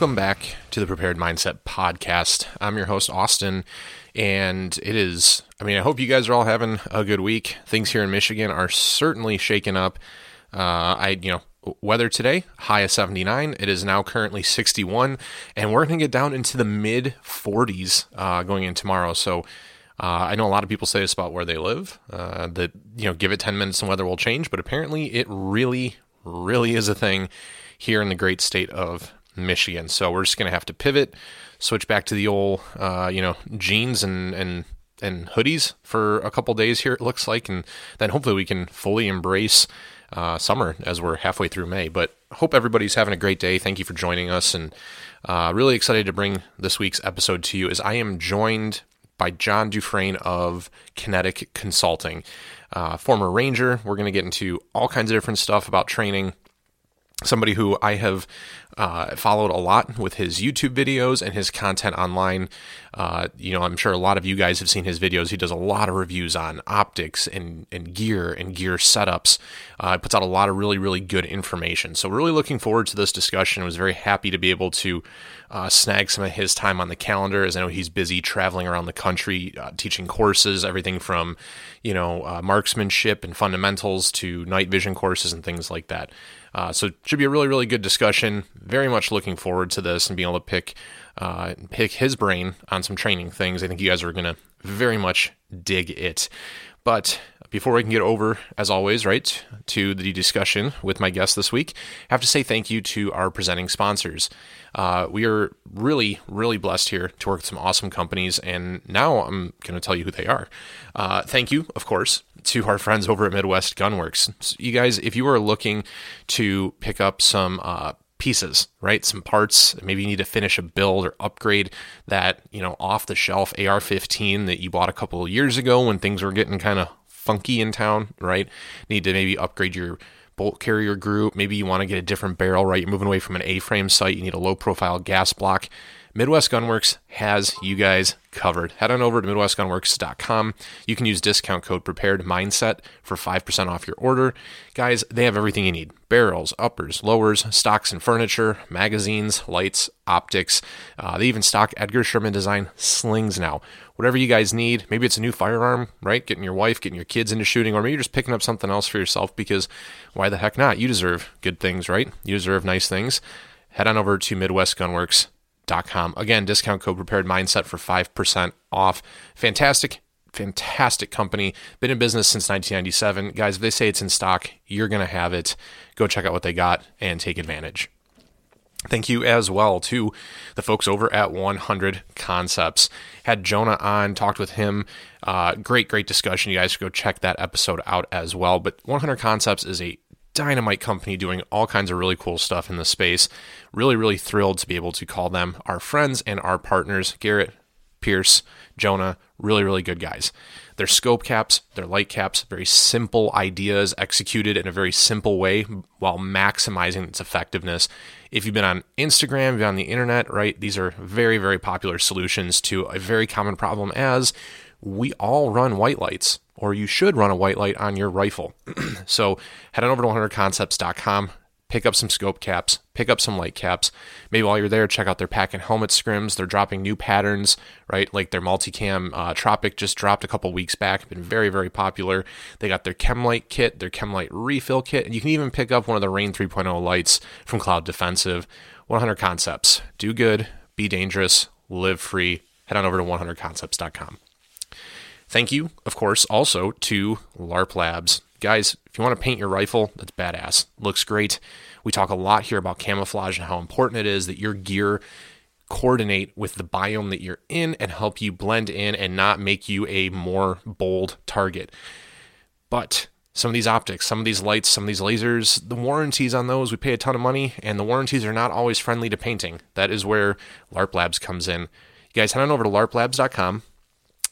Welcome back to the Prepared Mindset Podcast. I'm your host, Austin, and it is, I mean, I hope you guys are all having a good week. Things here in Michigan are certainly shaking up. Uh, I, you know, weather today, high of 79. It is now currently 61, and we're going to get down into the mid 40s uh, going in tomorrow. So, uh, I know a lot of people say this about where they live, uh, that, you know, give it 10 minutes and weather will change, but apparently it really, really is a thing here in the great state of Michigan. So we're just going to have to pivot, switch back to the old, uh, you know, jeans and and and hoodies for a couple days here. It looks like, and then hopefully we can fully embrace uh, summer as we're halfway through May. But hope everybody's having a great day. Thank you for joining us, and uh, really excited to bring this week's episode to you. As I am joined by Jon Dufresne of Kinetic Consulting, uh, former Ranger. We're going to get into all kinds of different stuff about training somebody who I have uh, followed a lot with his YouTube videos and his content online. Uh, you know, I'm sure a lot of you guys have seen his videos. He does a lot of reviews on optics and, and gear and gear setups. Uh, puts out a lot of really, really good information. So, really looking forward to this discussion. I was very happy to be able to uh, snag some of his time on the calendar as I know he's busy traveling around the country uh, teaching courses, everything from, you know, uh, marksmanship and fundamentals to night vision courses and things like that. Uh, so it should be a really, really good discussion. Very much looking forward to this and being able to pick uh, pick his brain on some training things. I think you guys are going to very much dig it. But before we can get over, as always, right, to the discussion with my guest this week, I have to say thank you to our presenting sponsors. Uh, we are really, really blessed here to work with some awesome companies, and now I'm going to tell you who they are. Uh, thank you, of course, to our friends over at Midwest Gunworks. So you guys, if you are looking to pick up some uh, pieces, right? Some parts. Maybe you need to finish a build or upgrade that, you know, off the shelf AR 15 that you bought a couple of years ago when things were getting kind of funky in town, right? Need to maybe upgrade your bolt carrier group. Maybe you want to get a different barrel, right? You're moving away from an A frame sight. You need a low profile gas block. Midwest Gunworks has you guys covered. Head on over to MidwestGunworks.com. You can use discount code Prepared Mindset for 5% off your order. Guys, they have everything you need barrels, uppers, lowers, stocks and furniture, magazines, lights, optics. Uh, they even stock Edgar Sherman design slings now. Whatever you guys need, maybe it's a new firearm, right? Getting your wife, getting your kids into shooting, or maybe you're just picking up something else for yourself because why the heck not? You deserve good things, right? You deserve nice things. Head on over to Midwest Gunworks com. Again, discount code prepared mindset for 5% off. Fantastic, fantastic company. Been in business since 1997. Guys, if they say it's in stock, you're going to have it. Go check out what they got and take advantage. Thank you as well to the folks over at 100 Concepts. Had Jonah on, talked with him. Uh, great, great discussion. You guys should go check that episode out as well. But 100 Concepts is a dynamite company doing all kinds of really cool stuff in the space. Really, really thrilled to be able to call them our friends and our partners. Garrett, Pierce, Jonah, really, really good guys. Their scope caps, their light caps, very simple ideas executed in a very simple way while maximizing its effectiveness. If you've been on Instagram, been on the internet, right, these are very, very popular solutions to a very common problem as we all run white lights or you should run a white light on your rifle. so head on over to 100concepts.com, pick up some scope caps, pick up some light caps. Maybe while you're there, check out their pack and helmet scrims. They're dropping new patterns, right? Like their multicam uh, Tropic just dropped a couple weeks back. Been very, very popular. They got their Chemlight kit, their Chemlight refill kit, and you can even pick up one of the REIN 3.0 lights from Cloud Defensive. 100 Concepts. Do good, be dangerous, live free. Head on over to 100concepts.com. Thank you, of course, also to LARP Labs. Guys, if you want to paint your rifle, that's badass. Looks great. We talk a lot here about camouflage and how important it is that your gear coordinate with the biome that you're in and help you blend in and not make you a more bold target. But some of these optics, some of these lights, some of these lasers, the warranties on those, we pay a ton of money, and the warranties are not always friendly to painting. That is where LARP Labs comes in. You guys head on over to larplabs.com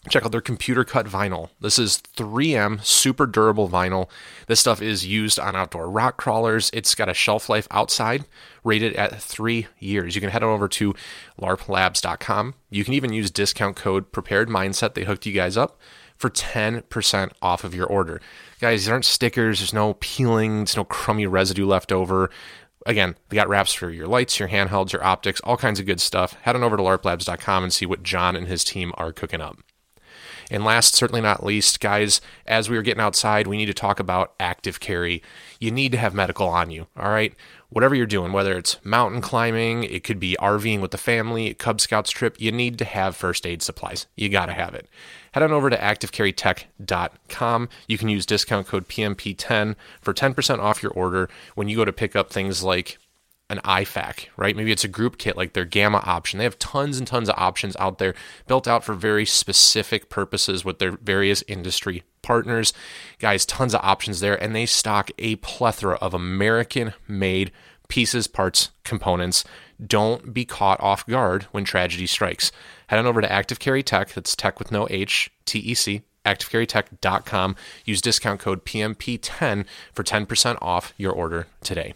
check out their computer cut vinyl. This is 3M super durable vinyl. This stuff is used on outdoor rock crawlers. It's got a shelf life outside rated at three years. You can head on over to larplabs.com. You can even use discount code prepared mindset. They hooked you guys up for 10% off of your order. Guys, these aren't stickers. There's no peeling. There's no crummy residue left over. again, they got wraps for your lights, your handhelds, your optics, all kinds of good stuff. Head on over to larplabs.com and see what John and his team are cooking up. And last, certainly not least, guys, as we are getting outside, we need to talk about active carry. You need to have medical on you, all right? Whatever you're doing, whether it's mountain climbing, it could be RVing with the family, Cub Scouts trip, you need to have first aid supplies. You got to have it. Head on over to activecarrytec.com. You can use discount code PMP10 for 10% off your order when you go to pick up things like an IFAK, right? Maybe it's a group kit like their Gamma option. They have tons and tons of options out there built out for very specific purposes with their various industry partners. Guys, tons of options there, and they stock a plethora of American made pieces, parts, components. Don't be caught off guard when tragedy strikes. Head on over to Active Carry Tec, that's tech with no H, T E C, activecarrytec.com. Use discount code PMP10 for 10% off your order today.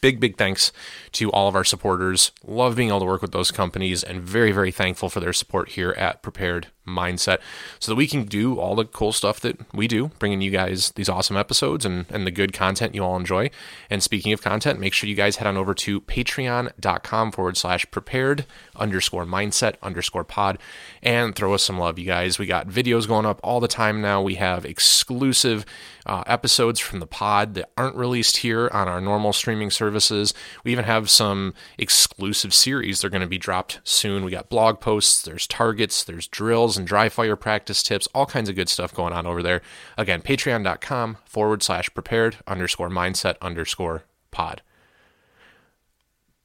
Big, big thanks to all of our supporters. Love being able to work with those companies and very, very thankful for their support here at Prepared Mindset so that we can do all the cool stuff that we do, bringing you guys these awesome episodes and, and the good content you all enjoy. And speaking of content, make sure you guys head on over to patreon.com forward slash prepared underscore mindset underscore pod and throw us some love, you guys. We got videos going up all the time now. We have exclusive uh, episodes from the pod that aren't released here on our normal streaming services. We even have some exclusive series. They're going to be dropped soon. We got blog posts, there's targets, there's drills and dry fire practice tips, all kinds of good stuff going on over there. Again, patreon.com forward slash prepared underscore mindset underscore pod.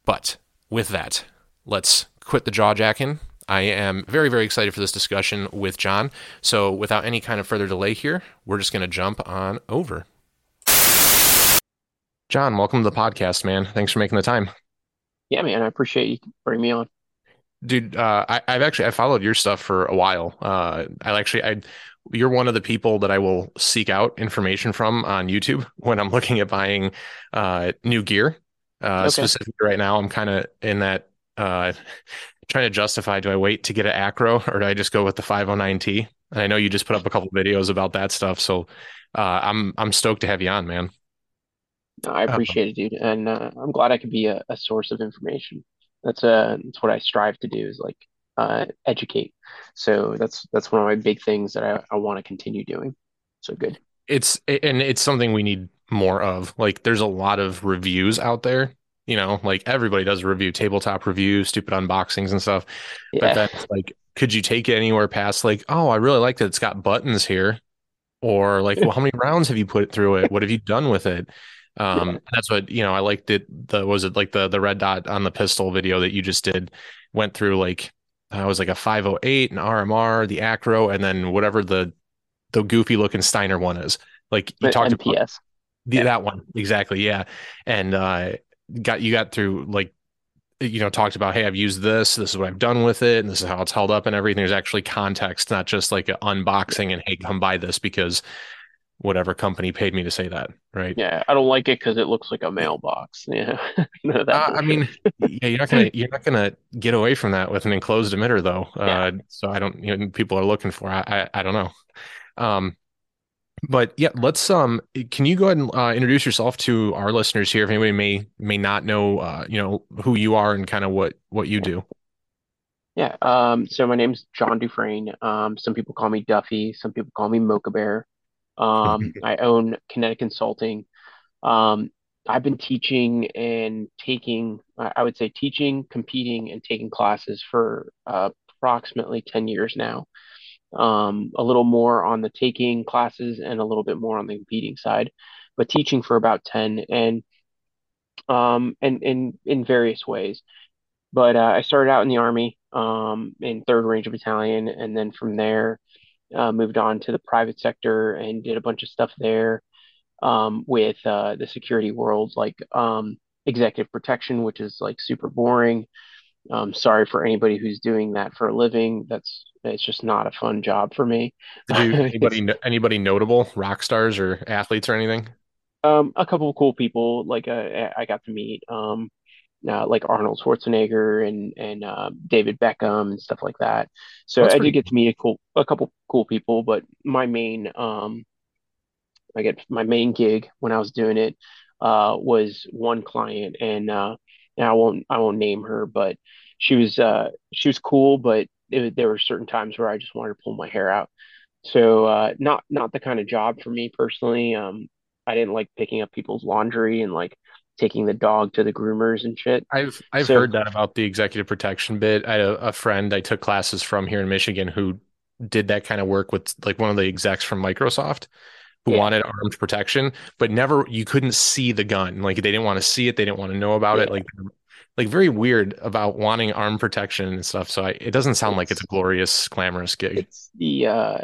But with that, let's quit the jaw jacking. I am very, very excited for this discussion with Jon. So, without any kind of further delay here, we're just going to jump on over. Jon, welcome to the podcast, man. Thanks for making the time. Yeah, man, I appreciate you bringing me on. Dude, uh, I, have actually I followed your stuff for a while. Uh, I actually I you're one of the people that I will seek out information from on YouTube when I'm looking at buying uh, new gear. Uh, okay. Specifically, right now, I'm kind of in that uh, trying to justify: do I wait to get an acro or do I just go with the 509T? And I know you just put up a couple videos about that stuff, so uh, I'm I'm stoked to have you on, man. No, I appreciate it, dude, and uh, I'm glad I could be a, a source of information. That's uh that's what I strive to do is like uh, educate. So that's that's one of my big things that I, I want to continue doing. So good. It's and it's something we need more of. Like there's a lot of reviews out there. You know, like everybody does a review, tabletop review, stupid unboxings and stuff. Yeah. But that's like, could you take it anywhere past like, oh, I really like that it's got buttons here, or like, well, how many rounds have you put through it? What have you done with it? Um, yeah. that's what you know. I liked it. The was it like the the red dot on the pistol video that you just did went through like uh, it was like a 508, and RMR, the Acro, and then whatever the the goofy looking Steiner one is. Like you the talked MPS. about the, yeah. that one exactly, yeah. And uh, got you got through like you know talked about hey i've used this this is what i've done with it and this is how it's held up and everything there's actually context not just like an unboxing and hey come buy this because whatever company paid me to say that, right? Yeah, I don't like it because it looks like a mailbox. Yeah, no, uh, I mean, yeah, you're not gonna you're not gonna get away from that with an enclosed emitter though. Uh, So I don't, you know, people are looking for. I, I, I don't know. Um, but yeah, let's um. Can you go ahead and uh, introduce yourself to our listeners here? If anybody may may not know, uh, you know, who you are and kind of what what you do. Yeah. Um. So my name's Jon Dufresne. Um. Some people call me Duffy. Some people call me Mocha Bear. Um, I own Kinetic Consulting. Um, I've been teaching and taking, I would say, teaching, competing, and taking classes for uh, approximately 10 years now. Um, a little more on the taking classes and a little bit more on the competing side, but teaching for about 10 and um, and in in various ways. But uh, I started out in the Army um, in Third Ranger Battalion, and then from there, uh, moved on to the private sector and did a bunch of stuff there um, with uh, the security world, like um, executive protection, which is like super boring. Um, sorry for anybody who's doing that for a living. That's it's just not a fun job for me. Did you anybody anybody notable rock stars or athletes or anything? Um, a couple of cool people like uh, I got to meet. Um, uh, like Arnold Schwarzenegger and and uh, David Beckham and stuff like that. So That's I did get to meet a cool a couple cool people, but my main um I get my main gig when I was doing it uh, was one client, and uh, and I won't I won't name her, but she was uh, she was cool, but it, there were certain times where I just wanted to pull my hair out. So uh, not not the kind of job for me personally. Um, I didn't like picking up people's laundry and like taking the dog to the groomers and shit. I've I've So heard that about the executive protection bit. I had a, a friend I took classes from here in Michigan who did that kind of work with like one of the execs from Microsoft who yeah, wanted armed protection, but never you couldn't see the gun. Like they didn't want to see it, they didn't want to know about it. Like like very weird about wanting armed protection and stuff. So I, it doesn't sound like it's a glorious, glamorous gig. it's the uh,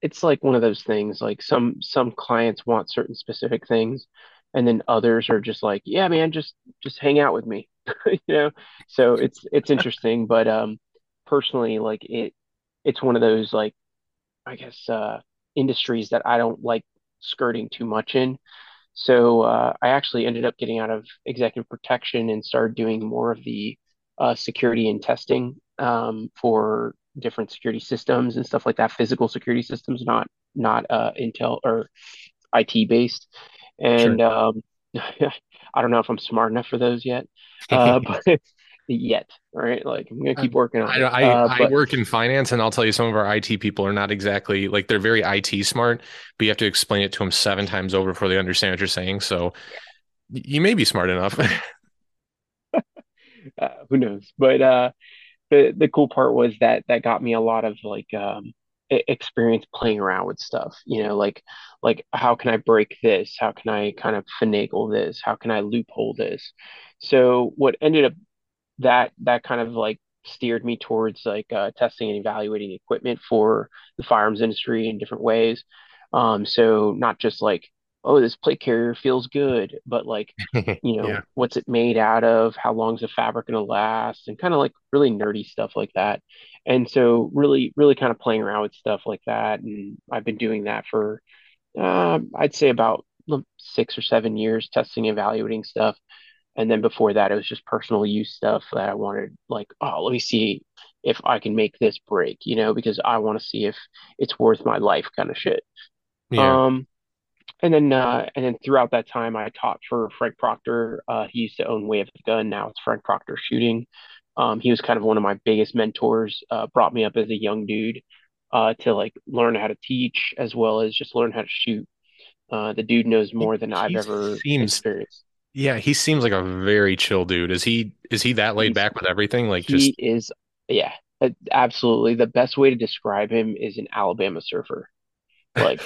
it's like one of those things. Like some some clients want certain specific things, and then others are just like, yeah, man, just just hang out with me, you know. So it's it's interesting, but um, personally, like it it's one of those like I guess uh industries that I don't like skirting too much in. So uh, I actually ended up getting out of executive protection and started doing more of the uh, security and testing um, for different security systems and stuff like that, physical security systems, not not uh, Intel or IT based. Sure. And um, I don't know if I'm smart enough for those yet, uh, but yet, right? Like I'm gonna keep working on I, it. I Uh, I but work in finance, and I'll tell you, some of our IT people are not exactly like they're very IT smart, but you have to explain it to them seven times over before they understand what you're saying. So you may be smart enough. uh, who knows? But uh, the the cool part was that that got me a lot of like um experience playing around with stuff you know like like how can i break this how can i kind of finagle this how can i loophole this so what ended up that that kind of like steered me towards like uh, testing and evaluating equipment for the firearms industry in different ways. Um, so not just like, oh, this plate carrier feels good, but like, you know, Yeah. what's it made out of? How long's the fabric gonna last? And kind of like really nerdy stuff like that. And so really, really kind of playing around with stuff like that. And I've been doing that for uh, I'd say about six or seven years, testing, evaluating stuff. And then before that, it was just personal use stuff that I wanted, like, oh, let me see if I can make this break, you know, because I want to see if it's worth my life kind of shit. Yeah. Um, and then uh, and then throughout that time, I taught for Frank Proctor. Uh, he used to own Way of the Gun. Now it's Frank Proctor Shooting. Um, he was kind of one of my biggest mentors. Uh, brought me up as a young dude uh, to like learn how to teach as well as just learn how to shoot. Uh, the dude knows more than I've ever seems, experienced. yeah, he seems like a very chill dude. Is he, is he that laid He's back with everything? Like he just, is yeah, absolutely. The best way to describe him is an Alabama surfer. Like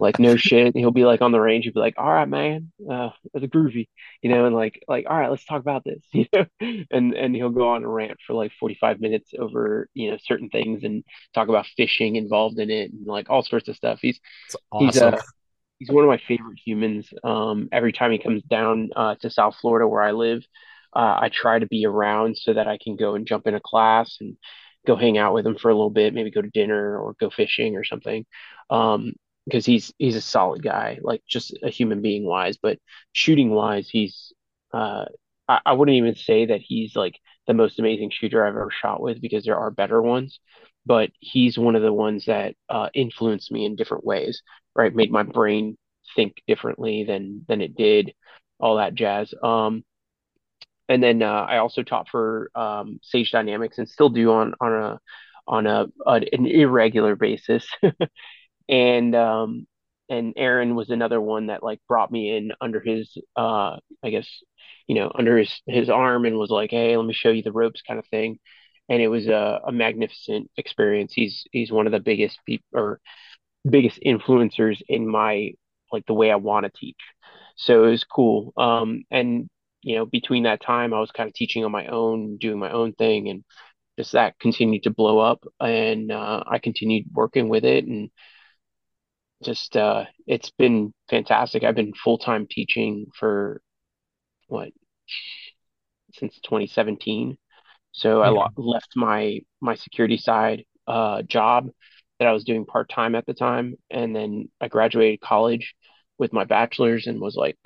like no shit. He'll be like on the range. He'll be like, "All right, man, uh, it's groovy," you know, and like like all right, let's talk about this, you know, and and he'll go on a rant for like forty five minutes over you know certain things and talk about fishing involved in it and like all sorts of stuff. He's it's he's awesome. a he's one of my favorite humans. Um, every time he comes down uh, to South Florida where I live, uh, I try to be around so that I can go and jump in a class and go hang out with him for a little bit, maybe go to dinner or go fishing or something. Um, because he's he's a solid guy, like just a human being wise, but shooting wise, he's uh, I, I wouldn't even say that he's like the most amazing shooter I've ever shot with because there are better ones, but he's one of the ones that uh, influenced me in different ways right? Made my brain think differently than than it did, all that jazz. Um, and then uh, I also taught for um, Sage Dynamics and still do on on a on a, a an irregular basis. and um, and Aaron was another one that like brought me in under his uh, I guess you know under his his arm and was like, hey, let me show you the ropes kind of thing. And it was a, a magnificent experience. He's he's one of the biggest people or biggest influencers in my like the way I want to teach. So it was cool. Um, and you know, between that time, I was kind of teaching on my own, doing my own thing, and just that continued to blow up. And uh, I continued working with it, and just uh, it's been fantastic. I've been full time teaching for what since 2017. So I lo- left my my security side uh, job that I was doing part time at the time, and then I graduated college with my bachelor's and was like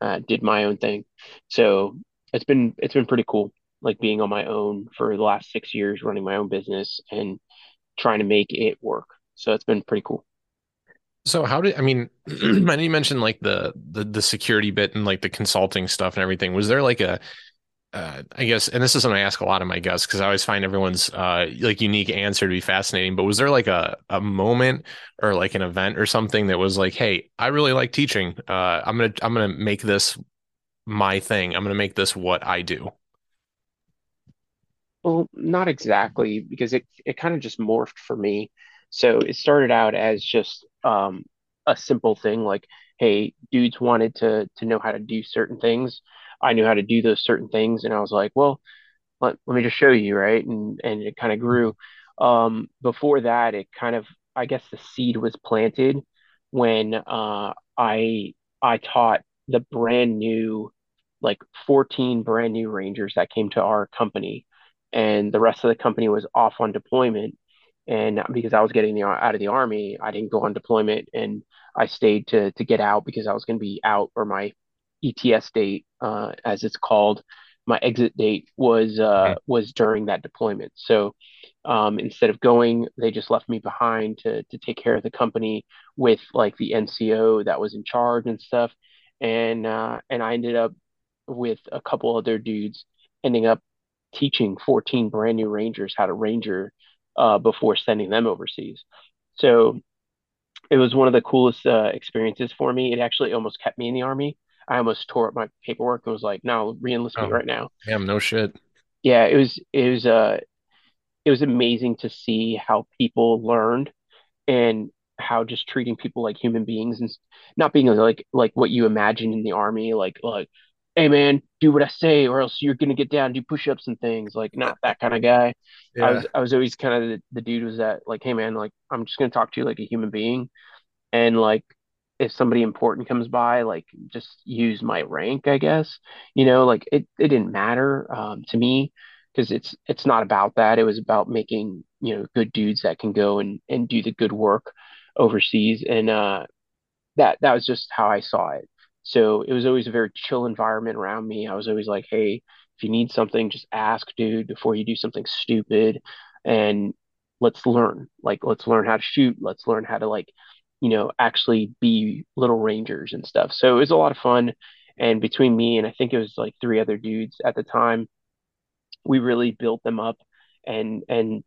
uh, did my own thing. So it's been it's been pretty cool, like being on my own for the last six years, running my own business and trying to make it work. So it's been pretty cool. So how did I mean? I mentioned like the the the security bit and like the consulting stuff and everything. Was there like a uh, I guess, and this is something I ask a lot of my guests because I always find everyone's uh, like unique answer to be fascinating. But was there like a a moment or like an event or something that was like, hey, I really like teaching. Uh, I'm gonna I'm gonna make this my thing. I'm gonna make this what I do. Well, not exactly, because it it kind of just morphed for me. So it started out as just um, a simple thing like, hey, dudes wanted to to know how to do certain things. I knew how to do those certain things, and I was like, well, let, let me just show you, right? And and it kind of grew. Um, before that, it kind of, I guess the seed was planted when uh, I I taught the brand new, like 14 brand new Rangers that came to our company, and the rest of the company was off on deployment. And because I was getting the, out of the army, I didn't go on deployment, and I stayed to to get out because I was going to be out or my ETS date, uh, as it's called my exit date was uh, was during that deployment. So um, instead of going, they just left me behind to to take care of the company with like the NCO that was in charge and stuff. And uh, and I ended up with a couple other dudes ending up teaching 14 brand new Rangers how to Ranger uh, before sending them overseas. So it was one of the coolest uh, experiences for me. It actually almost kept me in the army. I almost tore up my paperwork and was like, "No, reenlist me Oh, right now." damn, no shit. Yeah, it was it was uh it was amazing to see how people learned and how just treating people like human beings and not being like like what you imagine in the army, like like, hey man, do what I say or else you're gonna get down, do push-ups and things. Like not that kind of guy. I was I was always kind of the, the dude was that like, hey man, like I'm just gonna talk to you like a human being and like if somebody important comes by like just use my rank i guess you know like it, it didn't matter um, to me because it's it's not about that it was about making you know good dudes that can go and and do the good work overseas and uh that that was just how I saw it. So it was always a very chill environment around me. I was always like, hey, if you need something, just ask, dude, before you do something stupid. And let's learn. Like, let's learn how to shoot. Let's learn how to like, you know, actually be little rangers and stuff. So it was a lot of fun. And between me and I think it was like three other dudes at the time, we really built them up and and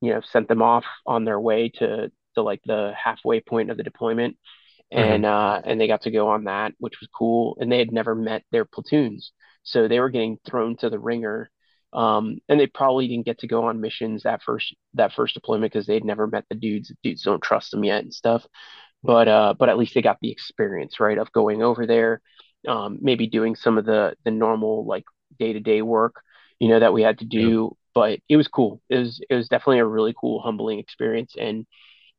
you know sent them off on their way to to like the halfway point of the deployment hmm and uh, and they got to go on that, which was cool. And they had never met their platoons, so they were getting thrown to the ringer. Um, and they probably didn't get to go on missions that first that first deployment because they'd never met the dudes. The dudes don't trust them yet and stuff. But uh, but at least they got the experience, right, of going over there, um, maybe doing some of the the normal like day to day work, you know, that we had to yeah, do. But it was cool. It was it was definitely a really cool, humbling experience. And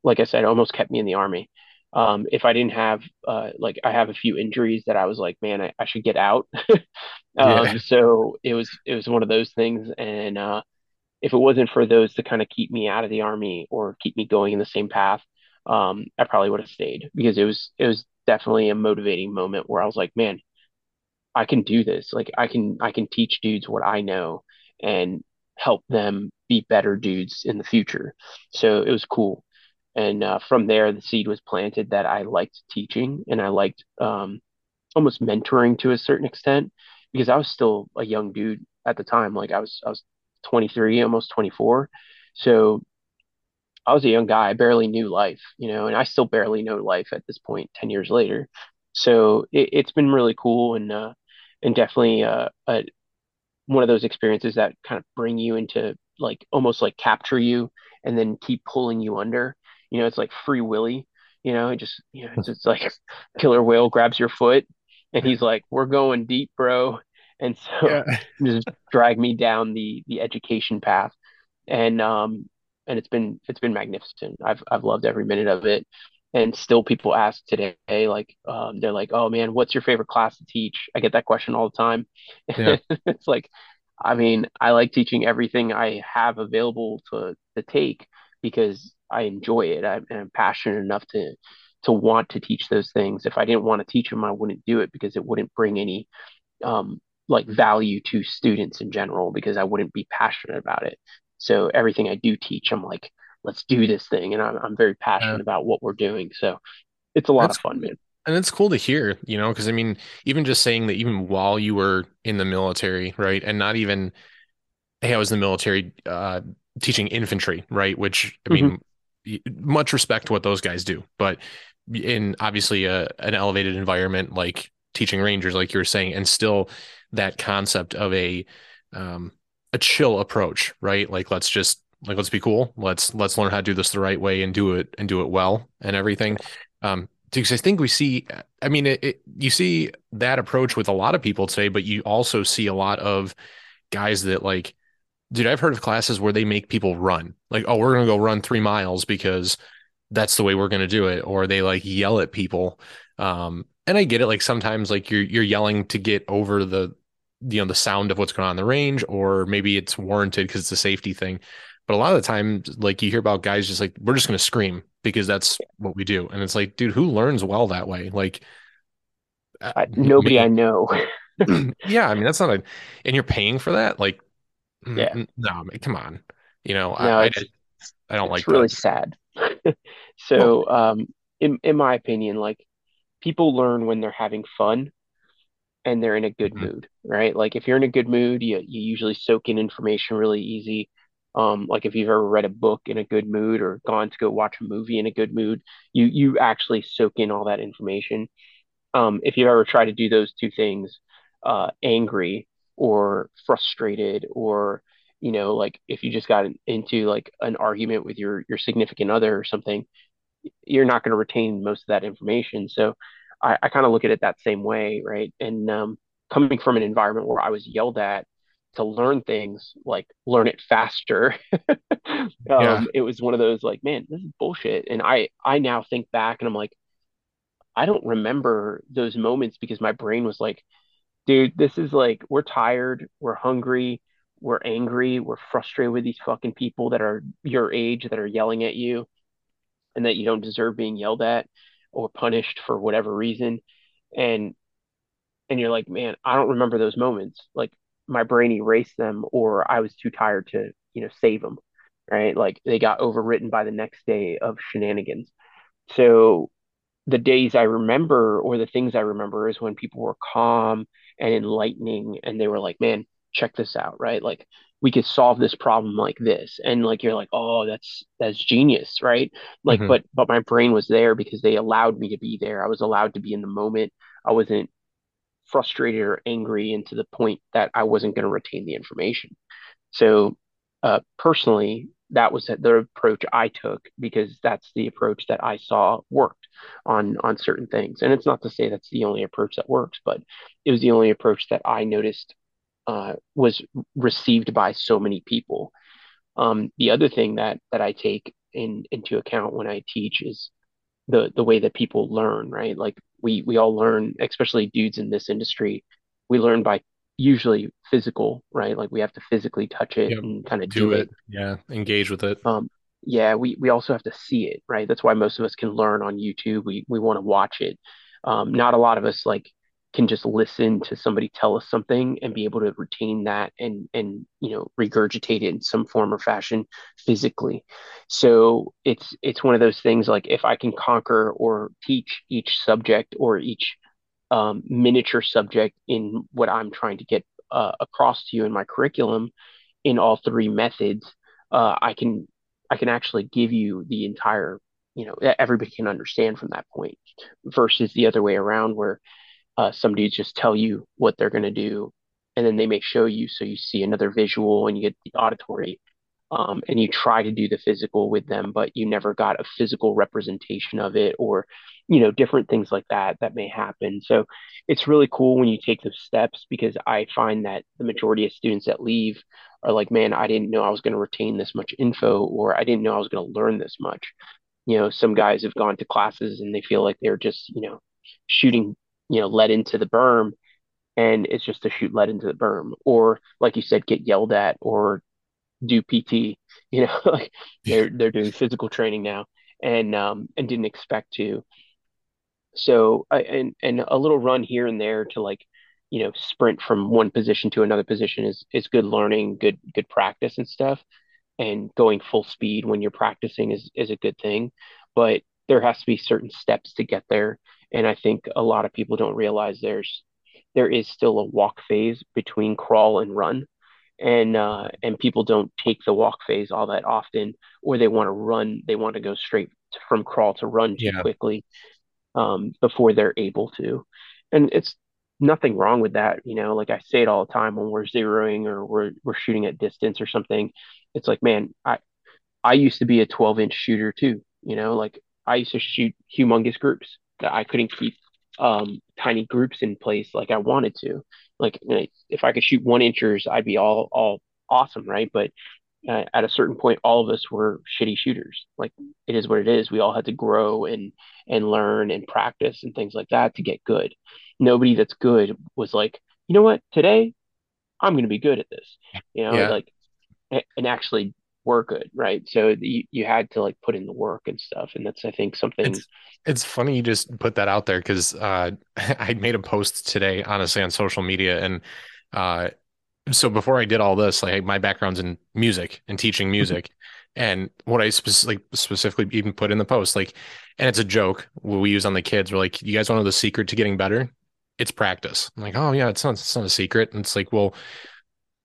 like I said, almost kept me in the army. Um, if I didn't have uh, like I have a few injuries that I was like, man, I, I should get out. um, yeah, so it was it was one of those things, and uh, if it wasn't for those to kind of keep me out of the army or keep me going in the same path, um, I probably would have stayed because it was it was definitely a motivating moment where I was like, man, I can do this. Like I can I can teach dudes what I know and help them be better dudes in the future. So it was cool. And uh, from there, the seed was planted that I liked teaching and I liked um, almost mentoring to a certain extent because I was still a young dude at the time. Like I was I was 23, almost 24. So I was a young guy. I barely knew life, you know, and I still barely know life at this point, 10 years later. So it, it's been really cool and uh, and definitely uh, a, one of those experiences that kind of bring you into like almost like capture you and then keep pulling you under. You know, it's like Free Willy. You know, it just you know, it's just like killer whale grabs your foot and he's like, "We're going deep, bro," and so yeah. just drag me down the the education path, and um and it's been it's been magnificent. I've I've loved every minute of it. And still, people ask today, like, um, they're like, "Oh man, what's your favorite class to teach?" I get that question all the time. yeah. It's like, I mean, I like teaching everything I have available to to take because I enjoy it. I, I'm passionate enough to to want to teach those things. If I didn't want to teach them, I wouldn't do it because it wouldn't bring any um, like value to students in general because I wouldn't be passionate about it. So everything I do teach, I'm like let's do this thing. And I'm, I'm very passionate about what we're doing. So it's a lot that's of fun, cool. man. And it's cool to hear, you know, because I mean, even just saying that even while you were in the military, right, and not even, hey, I was in the military, uh, teaching infantry, right, which I mean, y- much respect to what those guys do, but in obviously a an elevated environment like teaching Rangers, like you were saying, and still that concept of a um, a chill approach, right? Like let's just like let's be cool. Let's let's learn how to do this the right way and do it and do it well and everything. Um, because I think we see, I mean, it, it, you see that approach with a lot of people today, but you also see a lot of guys that like, dude, I've heard of classes where they make people run. Like, oh, we're gonna go run three miles because that's the way we're going to do it or they like yell at people. Um and i get it like sometimes like you're you're yelling to get over the you know the sound of what's going on in the range or maybe it's warranted because it's a safety thing. But a lot of the time like you hear about guys just like we're just going to scream because that's what we do. And it's like dude who learns well that way? Like uh, nobody I know. yeah i mean that's not a and you're paying for that? Like Yeah. mm, no I mean, come on you know No, i i, I don't like. it's really that sad. well So, um, in in my opinion, like people learn when they're having fun and they're in a good mhm, mood, right? Like if you're in a good mood, you you usually soak in information really easy. Um, like if you've ever read a book in a good mood or gone to go watch a movie in a good mood, you you actually soak in all that information. Um, if you've ever tried to do those two things, uh, angry or frustrated, or you know, like if you just got into like an argument with your your significant other or something, you're not going to retain most of that information. So I, I kind of look at it that same way, right? And um, coming from an environment where I was yelled at to learn things, like learn it faster, yeah um, it was one of those like, man, this is bullshit. And I I now think back and I'm like, I don't remember those moments because my brain was like, dude, this is like we're tired, we're hungry, we're angry, we're frustrated with these fucking people that are your age that are yelling at you and that you don't deserve being yelled at or punished for whatever reason. And and you're like man i don't remember those moments. Like my brain erased them or i was too tired to you know save them right? Like they got overwritten by the next day of shenanigans. So the days I remember or the things I remember is when people were calm and enlightening and they were like, man, check this out, right? Like we could solve this problem like this. And like you're like, oh, that's that's genius, right? Like, hmm but but my brain was there because they allowed me to be there. I was allowed to be in the moment. I wasn't frustrated or angry and to the point that I wasn't going to retain the information. So, uh, personally, that was the approach I took because that's the approach that I saw worked on on certain things. And it's not to say that's the only approach that works, but it was the only approach that I noticed uh, was received by so many people. Um, the other thing that that I take in into account when I teach is the the way that people learn, right? Like we we all learn, especially dudes in this industry, we learn by usually physical, right? Like we have to physically touch it Yep. and kind of Do do it. it. Yeah. Engage with it. Um, yeah, we we also have to see it, right? That's why most of us can learn on YouTube. We we want to watch it. Um, not a lot of us like can just listen to somebody tell us something and be able to retain that and and you know regurgitate it in some form or fashion physically. So it's it's one of those things like if I can conquer or teach each subject or each um, miniature subject in what I'm trying to get uh, across to you in my curriculum in all three methods, uh, I can I can actually give you the entire you know everybody can understand from that point versus the other way around where uh, some dudes just tell you what they're going to do and then they may show you so you see another visual and you get the auditory um, and you try to do the physical with them, but you never got a physical representation of it, or you know, different things like that that may happen. So it's really cool when you take those steps because I find that the majority of students that leave are like, man, I didn't know I was going to retain this much info, or I didn't know I was going to learn this much. You know, some guys have gone to classes and they feel like they're just, you know, shooting, you know, lead into the berm and it's just to shoot lead into the berm or like you said get yelled at or do PT. You know, like they're they're doing physical training now, and um and didn't expect to. So I and and a little run here and there to like you know sprint from one position to another position is is good learning, good good practice and stuff. and going full speed when you're practicing is is a good thing, but there has to be certain steps to get there. And I think a lot of people don't realize there's there is still a walk phase between crawl and run. And uh, and people don't take the walk phase all that often, or they want to run, they want to go straight from crawl to run too Yeah. quickly um, before they're able to. And it's nothing wrong with that. You know, like I say it all the time when we're zeroing or we're we're shooting at distance or something. It's like, man, I I used to be a 12 inch shooter too. You know, like I used to shoot humongous groups that I couldn't keep um, tiny groups in place like I wanted to. Like you know, if I could shoot one inchers, I'd be all all awesome, right? But uh, at a certain point, all of us were shitty shooters. Like it is what it is. We all had to grow and and learn and practice and things like that to get good. Nobody that's good was like, you know what, today I'm going to be good at this. You know, Yeah. like and actually were good, right? So you you had to like put in the work and stuff, and that's I think something. It's it's funny you just put that out there because uh, I made a post today, honestly, on social media, and uh, so before I did all this, like my background's in music and teaching music, and what I like specifically even put in the post, like, and it's a joke we use on the kids. We're like, you guys want to know the secret to getting better? It's practice. I'm like, oh yeah, it's not it's not a secret. And it's like, well,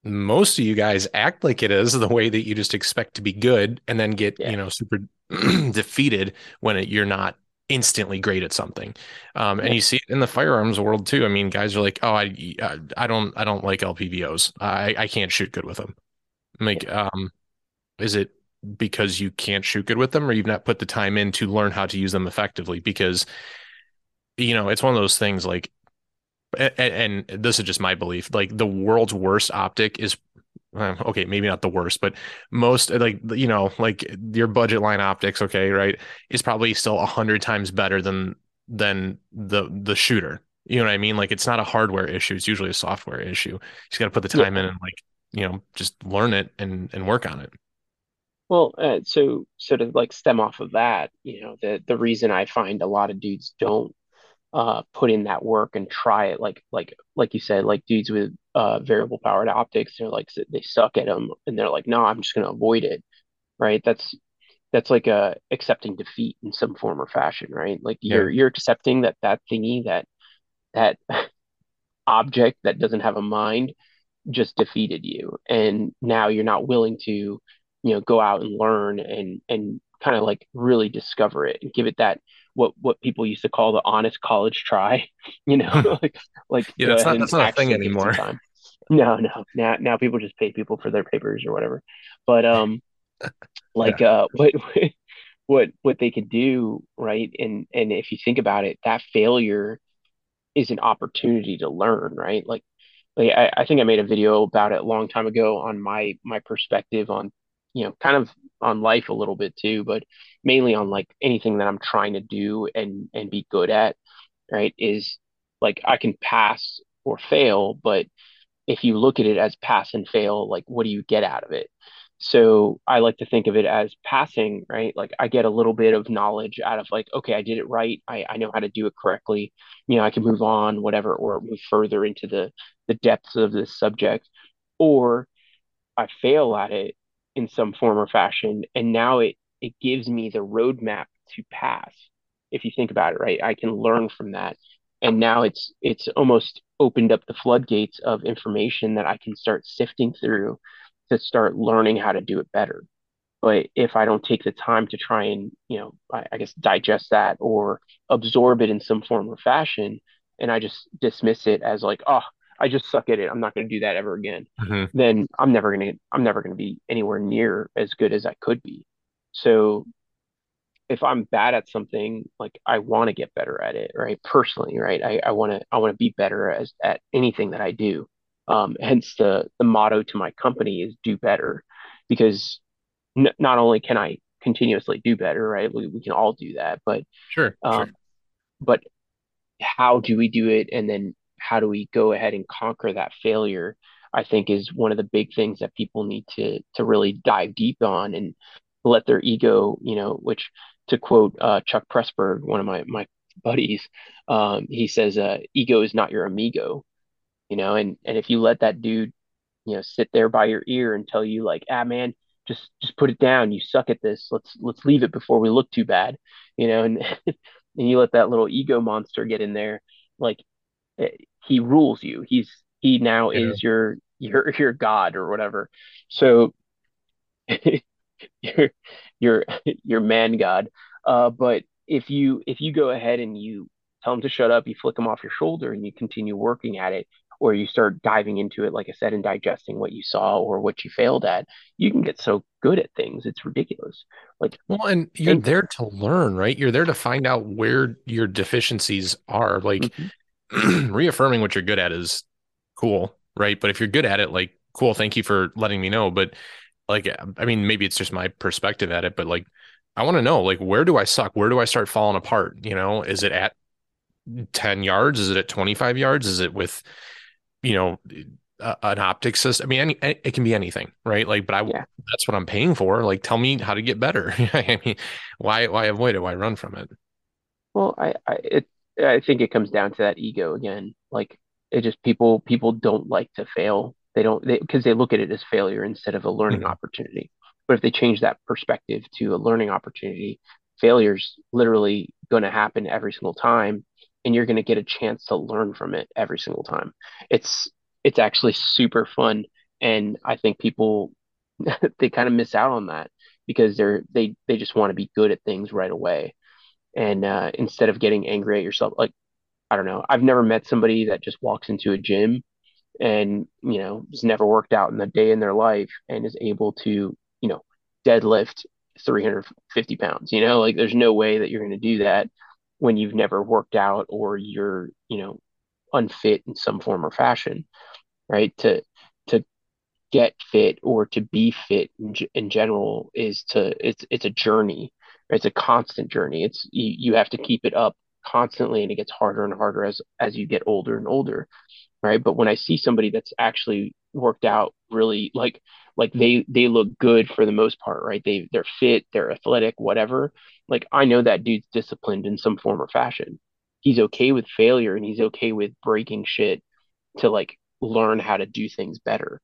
most of you guys act like it is the way that you just expect to be good and then get, you know, super defeated when it, you're not instantly great at something. Um, and yeah, you see it in the firearms world too. I mean, guys are like, "Oh, I I don't I don't like LPVOs. I I can't shoot good with them." I'm yeah. like, um, is it because you can't shoot good with them or you've not put the time in to learn how to use them effectively? Because, you know, it's one of those things like and, and this is just my belief, like the world's worst optic is okay, maybe not the worst, but most like you know, like your budget line optics, okay, right, is probably still a hundred times better than than the the shooter. You know what I mean? Like it's not a hardware issue; it's usually a software issue. You just got to put the time yeah. in and like you know just learn it and and work on it. Well, uh, so sort of like stem off of that, you know, the the reason I find a lot of dudes don't uh put in that work and try it, like like like you said, like dudes with uh variable powered optics, they're like they suck at them, and they're like, no, I'm just gonna avoid it, right? That's that's like uh accepting defeat in some form or fashion, right? Like Yeah. you're you're accepting that that thingy that that object that doesn't have a mind just defeated you and now you're not willing to you know go out and learn and and kind of like really discover it and give it that what what people used to call the honest college try you know like like Yeah, that's not that's not a thing actually give it some anymore. time no no now now people just pay people for their papers or whatever but um Yeah. like uh what what what they could do right and and if you think about it that failure is an opportunity to learn, right? Like, like I, I think I made a video about it a long time ago on my my perspective on, you know, kind of on life a little bit too, but mainly on like anything that I'm trying to do and and be good at, right? Is like I can pass or fail, but if you look at it as pass and fail, like what do you get out of it? So I like to think of it as passing, right? Like I get a little bit of knowledge out of like, okay, I did it right. I, I know how to do it correctly. You know, I can move on, whatever, or move further into the the depths of this subject. Or I fail at it in some form or fashion, and now it it gives me the roadmap to pass. If you think about it, right, I can learn from that, and now it's it's almost opened up the floodgates of information that I can start sifting through to start learning how to do it better. But if I don't take the time to try and, you know, I, I guess digest that or absorb it in some form or fashion, and I just dismiss it as like, oh, I just suck at it. I'm not going to do that ever again. Mhm. Then I'm never going to, I'm never going to be anywhere near as good as I could be. So if I'm bad at something, like I want to get better at it, right? Personally, right? I, I want to, I want to be better as at anything that I do. Um, hence the the motto to my company is do better, because n- not only can I continuously do better, right? We, we can all do that, but Sure, sure. um, but how do we do it, and then how do we go ahead and conquer that failure? I think is one of the big things that people need to to really dive deep on and let their ego, you know, which to quote uh, Chuck Pressburg, one of my my buddies, um, he says, uh, "Ego is not your amigo," you know, and and if you let that dude, you know, sit there by your ear and tell you like, "Ah, man." just just put it down. You suck at this. Let's let's leave it before we look too bad, you know. And and you let that little ego monster get in there, like he rules you. He's he now Yeah. is your your your god or whatever. So your your your man god. Uh, but if you if you go ahead and you tell him to shut up, you flick him off your shoulder, and you continue working at it, or you start diving into it, like I said, and digesting what you saw or what you failed at, you can get so good at things. It's ridiculous. Like, Well, and you're and there to learn, right? You're there to find out where your deficiencies are. Like mhm, reaffirming what you're good at is cool, right? But if you're good at it, like, cool, thank you for letting me know. But like, I mean, maybe it's just my perspective at it, but like, I want to know, like, where do I suck? Where do I start falling apart? You know, is it at 10 yards? Is it at 25 yards? Is it with, you know, a, an optic system? I mean, any, it can be anything, right? Like, but I, yeah. that's what I'm paying for. Like, tell me how to get better. I mean, why, why avoid it? Why run from it? Well, I, I it I think it comes down to that ego again. Like it just people people don't like to fail. They don't because they look at it as failure instead of a learning Mhm. opportunity. But if they change that perspective to a learning opportunity, failure's literally going to happen every single time, and you're going to get a chance to learn from it every single time. It's it's actually super fun, and I think people they kind of miss out on that because they're they they just want to be good at things right away and uh, instead of getting angry at yourself like i don't know i've never met somebody that just walks into a gym and you know has never worked out in a day in their life and is able to you know deadlift 350 pounds you know? Like there's no way that you're going to do that when you've never worked out or you're you know unfit in some form or fashion right? To to get fit or to be fit in, in general is to it's it's a journey it's a constant journey. It's you, you have to keep it up constantly and it gets harder and harder as as you get older and older right? But when i see somebody that's actually worked out really like like mm-hmm. they they look good for the most part right? They they're fit they're athletic whatever. Like i know that dude's disciplined in some form or fashion. He's okay with failure and he's okay with breaking shit to like learn how to do things better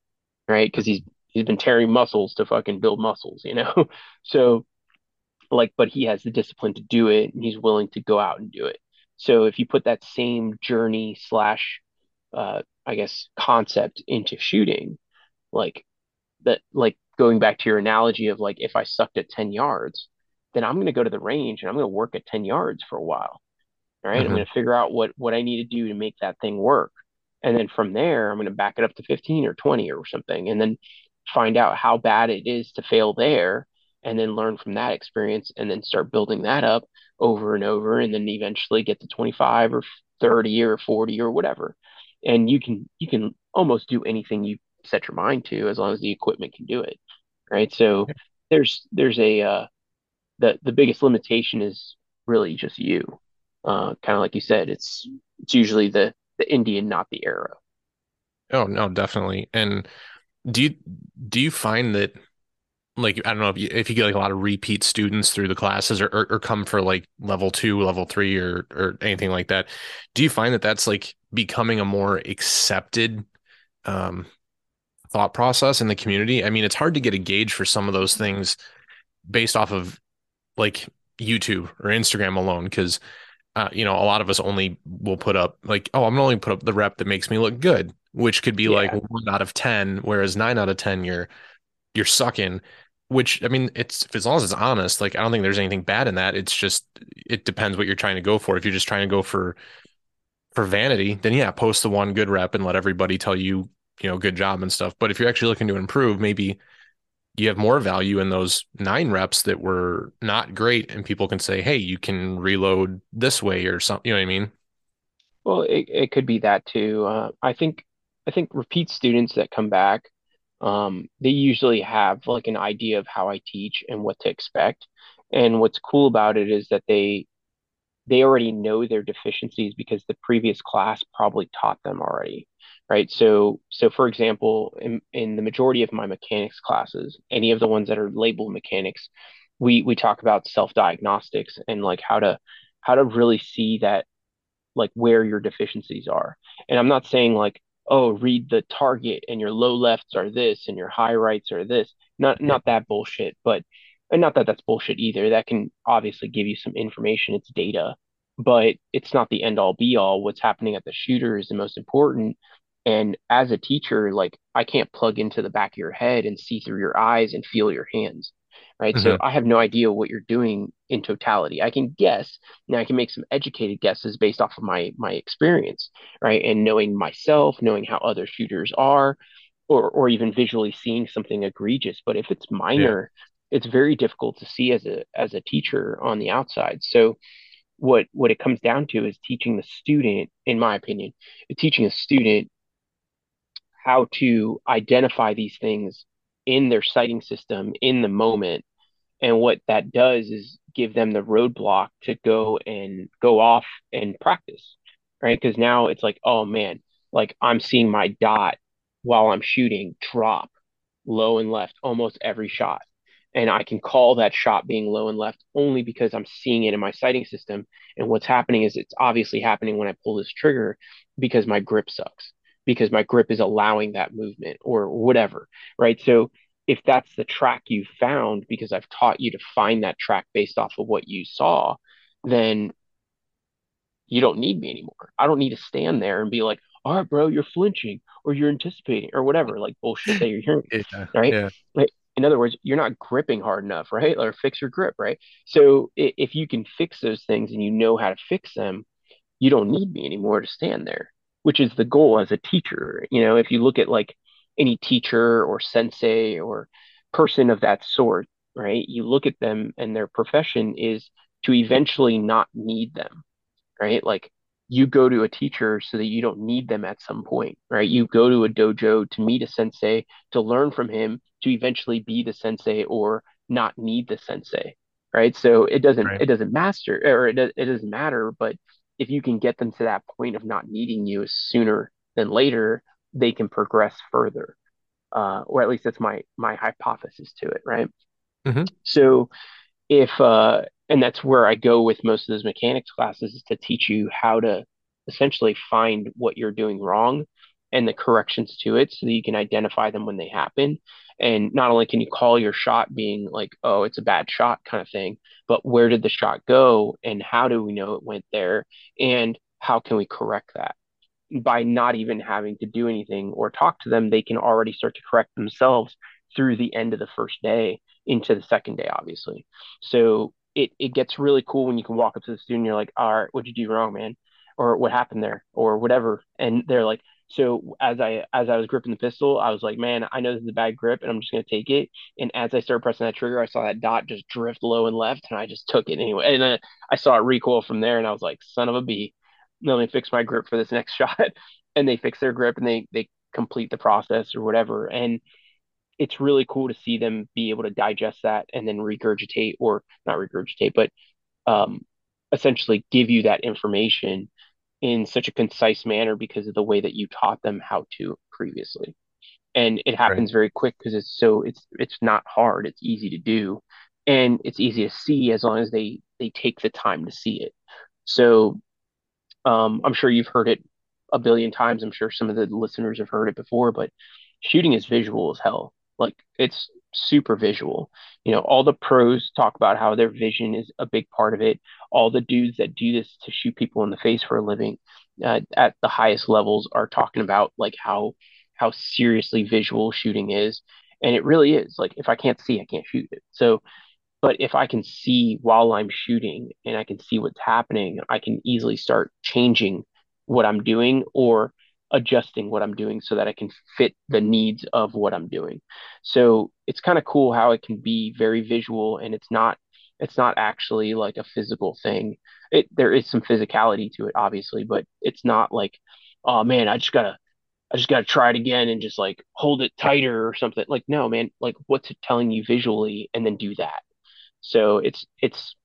right? Because he's he's been tearing muscles to fucking build muscles, you know. so like, but he has the discipline to do it, and he's willing to go out and do it. So if you put that same journey slash, uh, I guess concept into shooting, like that, like going back to your analogy of like if I sucked at ten yards, then I'm going to go to the range and I'm going to work at ten yards for a while all right, I'm Mhm. going to figure out what what I need to do to make that thing work. And then from there, I'm going to back it up to 15 or 20 or something and then find out how bad it is to fail there and then learn from that experience and then start building that up over and over and then eventually get to 25 or 30 or 40 or whatever. And you can you can almost do anything you set your mind to as long as the equipment can do it. Right? So there's there's a uh the the biggest limitation is really just you. Uh, kind of like you said, it's it's usually the the Indian, not the arrow. Oh, no, definitely. And do you do you find that like I don't know if you if you get like a lot of repeat students through the classes or or, or come for like level two, level three, or or anything like that, do you find that that's like becoming a more accepted um thought process in the community? I mean, it's hard to get a gauge for some of those things based off of like YouTube or Instagram alone because uh, you know, a lot of us only will put up like, oh, I'm gonna only put up the rep that makes me look good, which could be like one out of 10, whereas nine out of 10, you're you're sucking. Which I mean, it's as long as it's honest, like I don't think there's anything bad in that. It's just it depends what you're trying to go for. If you're just trying to go for for vanity, then yeah, post the one good rep and let everybody tell you, you know, good job and stuff. But if you're actually looking to improve, maybe you have more value in those nine reps that were not great, and people can say, hey, you can reload this way or something. You know what I mean? Well, it, it could be that too. Uh, I think I think repeat students that come back, um, they usually have like an idea of how I teach and what to expect. And what's cool about it is that they they already know their deficiencies because the previous class probably taught them already, right? So, so for example, in, in the majority of my mechanics classes, any of the ones that are labeled mechanics, we we talk about self-diagnostics and like how to how to really see that like where your deficiencies are. And I'm not saying like oh, read the target and your low lefts are this and your high rights are this. Not not that bullshit, but and not that that's bullshit either. That can obviously give you some information. It's data, but it's not the end all be all. What's happening at the shooter is the most important. And as a teacher, like I can't plug into the back of your head and see through your eyes and feel your hands, right? So hmm I have no idea what you're doing in totality. I can guess, and I can make some educated guesses based off of my my experience, right? And knowing myself, knowing how other shooters are, or or even visually seeing something egregious. But if it's Yeah. minor, it's very difficult to see as a as a teacher on the outside. So what what it comes down to is teaching the student, in my opinion, teaching a student how to identify these things in their sighting system in the moment. And what that does is give them the roadblock to go and go off and practice, right? Because now it's like, oh man, like I'm seeing my dot while I'm shooting drop low and left almost every shot. And I can call that shot being low and left only because I'm seeing it in my sighting system. And what's happening is it's obviously happening when I pull this trigger because my grip sucks, because my grip is allowing that movement or whatever. Right. So if that's the track you found, because I've taught you to find that track based off of what you saw, then you don't need me anymore. I don't need to stand there and be like, all right, bro, you're flinching or you're anticipating or whatever, like bullshit that you're hearing, Yeah. right? Yeah. Like, in other words, you're not gripping hard enough, right? Or fix your grip, right? So if you can fix those things and you know how to fix them, you don't need me anymore to stand there, which is the goal as a teacher. You know, if you look at like any teacher or sensei or person of that sort, right? You look at them and their profession is to eventually not need them right? Like you go to a teacher so that you don't need them at some point, right? You go to a dojo to meet a sensei, to learn from him, to eventually be the sensei or not need the sensei, right? So it doesn't Right. it doesn't master or it, it doesn't matter, but if you can get them to that point of not needing you sooner than later, they can progress further. Uh, or at least that's my my hypothesis to it, right? hmm So if uh and that's where I go with most of those mechanics classes is to teach you how to essentially find what you're doing wrong and the corrections to it so that you can identify them when they happen. And not only can you call your shot being like, oh, it's a bad shot kind of thing, but where did the shot go and how do we know it went there and how can we correct that? By not even having to do anything or talk to them, they can already start to correct themselves through the end of the first day into the second day, obviously. So it, it gets really cool when you can walk up to the student, you're like, all right, what'd you do wrong, man? Or what happened there? Or whatever. And they're like, so as I as I was gripping the pistol, I was like, man, I know this is a bad grip and I'm just gonna take it. And as I started pressing that trigger, I saw that dot just drift low and left, and I just took it anyway. And then I saw it recoil from there, and I was like, son of a bee let me fix my grip for this next shot. and they fix their grip and they they complete the process or whatever. And it's really cool to see them be able to digest that and then regurgitate or not regurgitate, but um, essentially give you that information in such a concise manner because of the way that you taught them how to previously. And it Right. happens very quick because it's so it's it's not hard. It's easy to do, and it's easy to see as long as they they take the time to see it. So um, I'm sure you've heard it a billion times. I'm sure some of the listeners have heard it before, but shooting is visual as hell. Like it's super visual. You know, all the pros talk about how their vision is a big part of it. All the dudes that do this to shoot people in the face for a living uh, at the highest levels are talking about like how how seriously visual shooting is. And it really is. Like if I can't see, I can't shoot it. So but if I can see while I'm shooting and I can see what's happening, I can easily start changing what I'm doing or adjusting what I'm doing so that I can fit the needs of what I'm doing. So it's kind of cool how it can be very visual and it's not it's not actually like a physical thing. It there is some physicality to it obviously, but it's not like oh man, I just gotta I just gotta try it again and just like hold it tighter or something. Like no, man, like what's it telling you visually and then do that so it's it's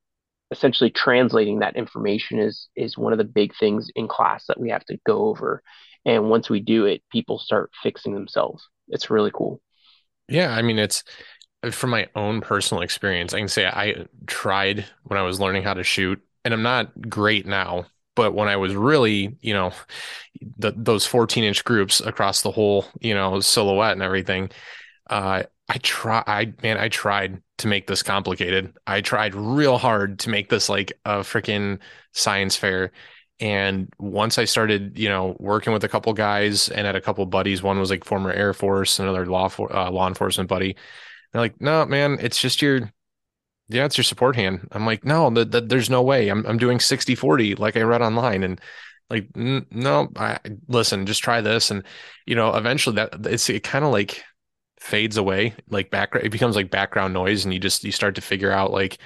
essentially translating that information is is one of the big things in class that we have to go over. And once we do it, people start fixing themselves. It's really cool. Yeah. I mean, it's from my own personal experience. I can say I tried when I was learning how to shoot, and I'm not great now, but when I was really, you know, the, those 14 inch groups across the whole, you know, silhouette and everything, uh, I try, I man, I tried to make this complicated. I tried real hard to make this like a freaking science fair. And once I started, you know, working with a couple guys and had a couple buddies, one was like former Air Force, another law for, uh, law enforcement buddy. They're like, no, man, it's just your, yeah, it's your support hand. I'm like, no, that the, there's no way. I'm I'm doing 60 40 like I read online, and like, n- no, I listen, just try this, and you know, eventually that it's it kind of like fades away, like background. It becomes like background noise, and you just you start to figure out like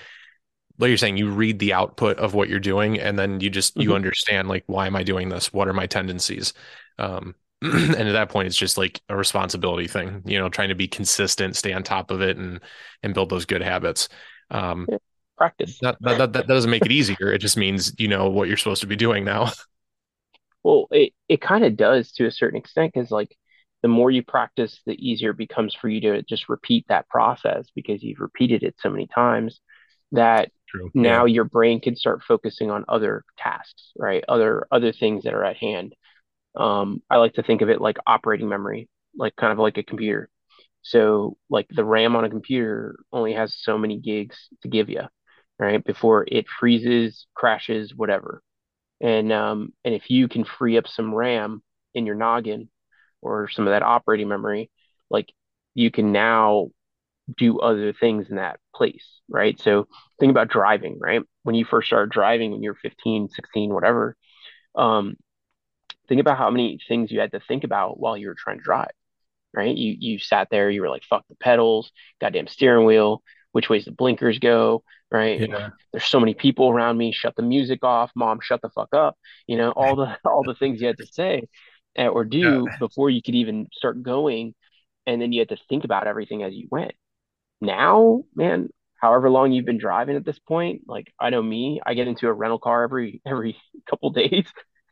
like you're saying, you read the output of what you're doing, and then you just you hmm understand like why am I doing this? What are my tendencies? Um, and at that point, it's just like a responsibility thing, you know, trying to be consistent, stay on top of it, and and build those good habits. Um. Practice. that, that that that doesn't make it easier. It just means you know what you're supposed to be doing now. Well, it it kind of does to a certain extent because like the more you practice, the easier it becomes for you to just repeat that process because you've repeated it so many times that True. Yeah. now your brain can start focusing on other tasks, right? Other other things that are at hand. Um, I like to think of it like operating memory, like kind of like a computer. So like the RAM on a computer only has so many gigs to give you, right? Before it freezes, crashes, whatever. And um, and if you can free up some RAM in your noggin or some of that operating memory, like you can now do other things in that place, right? So think about driving, right? When you first start driving when you're 15, 16, whatever, um, think about how many things you had to think about while you were trying to drive right? You you sat there, you were like, fuck the pedals, goddamn steering wheel, which ways the blinkers go, right? Yeah. There's so many people around me, shut the music off, mom, shut the fuck up, you know, all the all the things you had to say uh, or Yeah. do before you could even start going, and then you had to think about everything as you went. Now, man, however long you've been driving at this point, like I know me, I get into a rental car every every couple days,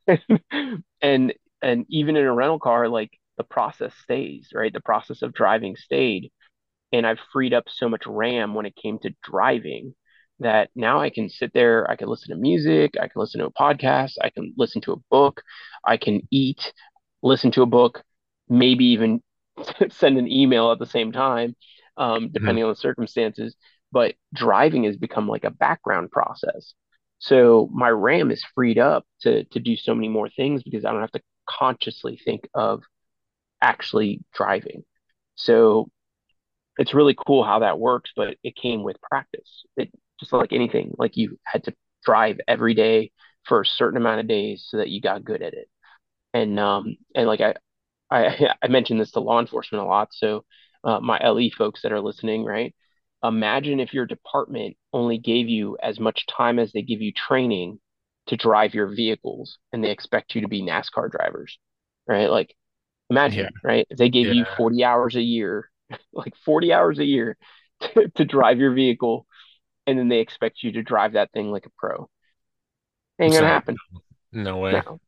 and and even in a rental car, like the process stays, right? The process of driving stayed, and I've freed up so much RAM when it came to driving that now I can sit there, I can listen to music, I can listen to a podcast, I can listen to a book, I can eat, listen to a book, maybe even send an email at the same time, um, Mhm. depending on the circumstances. But driving has become like a background process. So my RAM is freed up to to do so many more things because I don't have to consciously think of actually driving. So it's really cool how that works, but it came with practice. It just like anything, like you had to drive every day for a certain amount of days so that you got good at it. And um and like I I I mentioned this to law enforcement a lot. So uh, my LE folks that are listening, right? Imagine if your department only gave you as much time as they give you training to drive your vehicles, and they expect you to be NASCAR drivers, right? Like Yeah. imagine, right? If they gave you 40 hours a year, like 40 hours a year to, to drive your vehicle, and then they expect you to drive that thing like a pro. Ain't gonna happen. No way. No,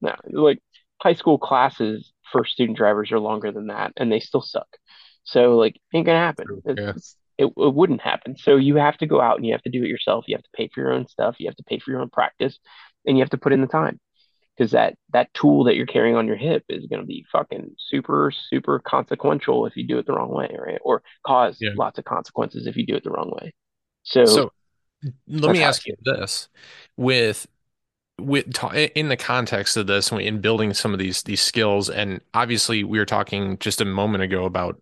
no. Like high school classes for student drivers are longer than that, and they still suck. So like, ain't gonna happen. Yeah. it, it wouldn't happen. So you have to go out and you have to do it yourself. You have to pay for your own stuff. You have to pay for your own practice, and you have to put in the time because that that tool that you're carrying on your hip is going to be fucking super super consequential if you do it the wrong way, right? Or cause Yeah. lots of consequences if you do it the wrong way. So So let me ask you this: with with in the context of this, in building some of these these skills, and obviously we were talking just a moment ago about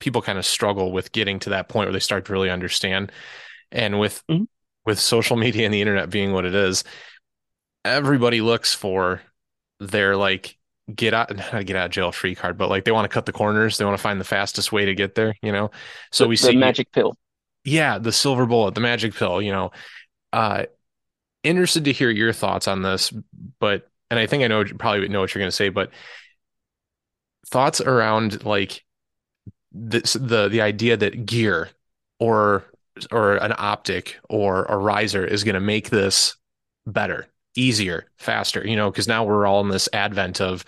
people kind of struggle with getting to that point where they start to really understand. And with Mhm. with social media and the internet being what it is, everybody looks for their like get out not get out of jail free card, but like they want to cut the corners, they want to find the fastest way to get there, you know. So The, we the see, magic pill. yeah, the silver bullet, the magic pill, you know. Uh, interested to hear your thoughts on this, but and I think I know probably know what you're going to say, but thoughts around like this the the idea that gear or or an optic or a riser is going to make this better, easier, faster, you know, because now we're all in this advent of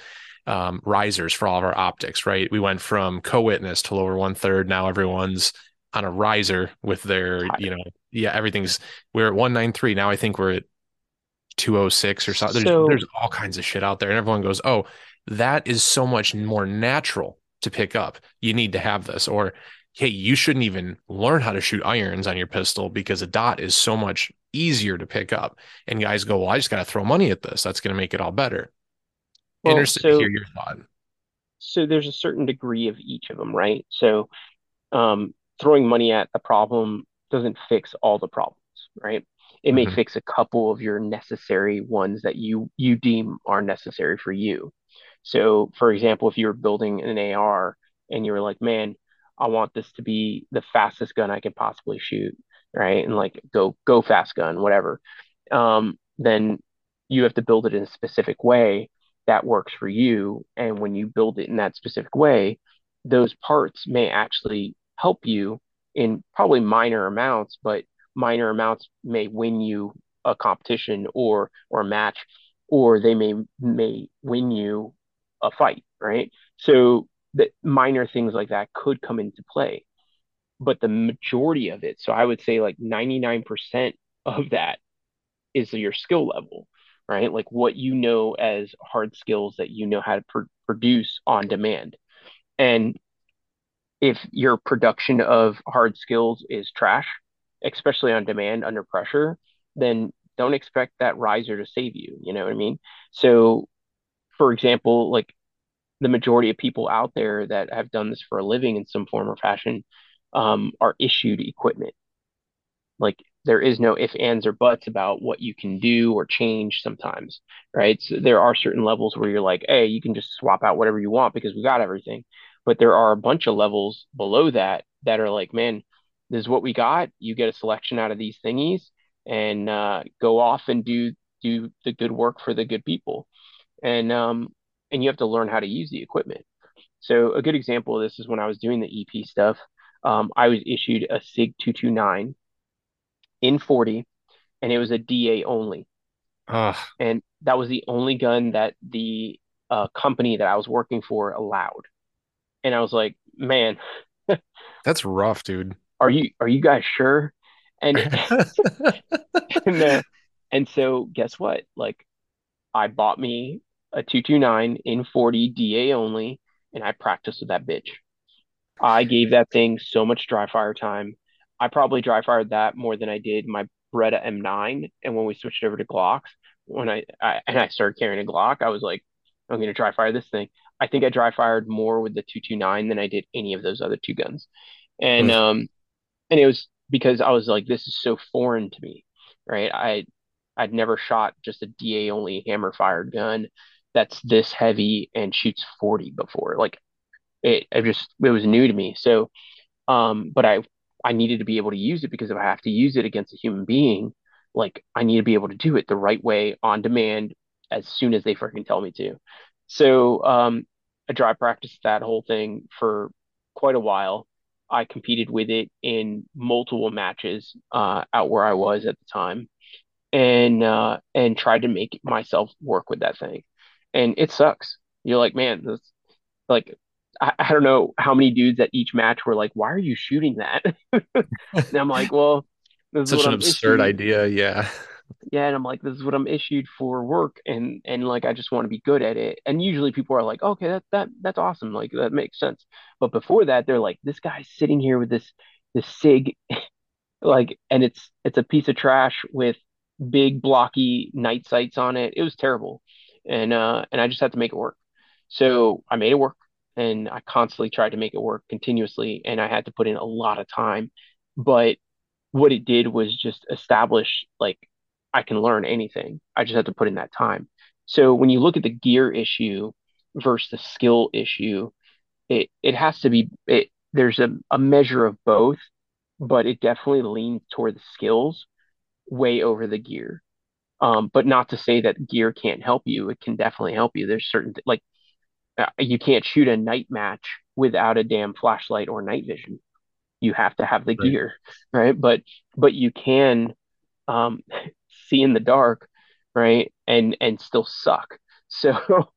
um, risers for all of our optics, right? We went from co-witness to lower one third. Now everyone's on a riser with their, you know, yeah, everything's we're at 193. Now I think we're at 206 or something. There's So there's all kinds of shit out there, and everyone goes, "Oh, that is so much more natural to pick up. You need to have this." Or, "Hey, you shouldn't even learn how to shoot irons on your pistol because a dot is so much easier to pick up." And guys go, "Well, I just got to throw money at this. That's going to make it all better." well, Interested to hear so your thought. so there's a certain degree of each of them, right? So um, throwing money at a problem doesn't fix all the problems, right? It may Mhm. fix a couple of your necessary ones that you you deem are necessary for you. So, for example, if you're building an AR and you're like, man, I want this to be the fastest gun I can possibly shoot, right? And like go go fast gun, whatever. Um, then you have to build it in a specific way that works for you. And when you build it in that specific way, those parts may actually help you in probably minor amounts, but minor amounts may win you a competition or or a match, or they may may win you a fight, right? So that minor things like that could come into play, but the majority of it, so I would say like 99% of that is your skill level, right? Like what you know as hard skills that you know how to pr- produce on demand. And if your production of hard skills is trash, especially on demand under pressure, then don't expect that riser to save you. You know what I mean? So, for example, like the majority of people out there that have done this for a living in some form or fashion um, are issued equipment. Like there is no if, ands, or buts about what you can do or change sometimes, right? So there are certain levels where you're like, hey, you can just swap out whatever you want because we got everything. But there are a bunch of levels below that that are like, man, this is what we got. You get a selection out of these thingies and uh, go off and do do the good work for the good people. And um, and you have to learn how to use the equipment. So a good example of this is when I was doing the EP stuff. Um, I was issued a SIG 229 in 40 and it was a DA only. Ugh, And that was the only gun that the uh, company that I was working for allowed. And I was like, man, that's rough, dude. are you are you guys sure? And and uh, and so guess what? Like I bought me a 229 in 40 DA only, and I practiced with that bitch. I gave that thing so much dry fire time. I probably dry fired that more than I did my Beretta M9. And when we switched over to Glocks, when I, I and I started carrying a Glock, I was like, I'm gonna dry fire this thing. I think I dry fired more with the 229 than I did any of those other two guns. And Ugh, um and it was because I was like, this is so foreign to me, right? I I'd never shot just a DA only hammer fired gun that's this heavy and shoots 40 before. Like it, it just it was new to me. So um, but I I needed to be able to use it because if I have to use it against a human being, like I need to be able to do it the right way on demand as soon as they freaking tell me to. So um, I dry practiced that whole thing for quite a while. I competed with it in multiple matches uh, out where I was at the time, and uh, and tried to make myself work with that thing. And it sucks. You're like, man, this like I, I don't know how many dudes at each match were like, why are you shooting that? and I'm like, well, such an I'm absurd idea. Yeah. Yeah, and I'm like, this is what I'm issued for work, and and like I just want to be good at it. And usually people are like, okay, that that that's awesome, like that makes sense. But before that, they're like, this guy's sitting here with this this sig, like, and it's it's a piece of trash with big blocky night sights on it. It was terrible, and uh and I just had to make it work. So I made it work, and I constantly tried to make it work continuously, and I had to put in a lot of time. But what it did was just establish like I can learn anything. I just have to put in that time. So when you look at the gear issue versus the skill issue, it it has to be it there's a, a measure of both, but it definitely leans toward the skills way over the gear. Um, but not to say that gear can't help you. It can definitely help you. There's certain like uh, you can't shoot a night match without a damn flashlight or night vision. You have to have the Right. gear, right? But but you can um, see in the dark, right? And and still suck. So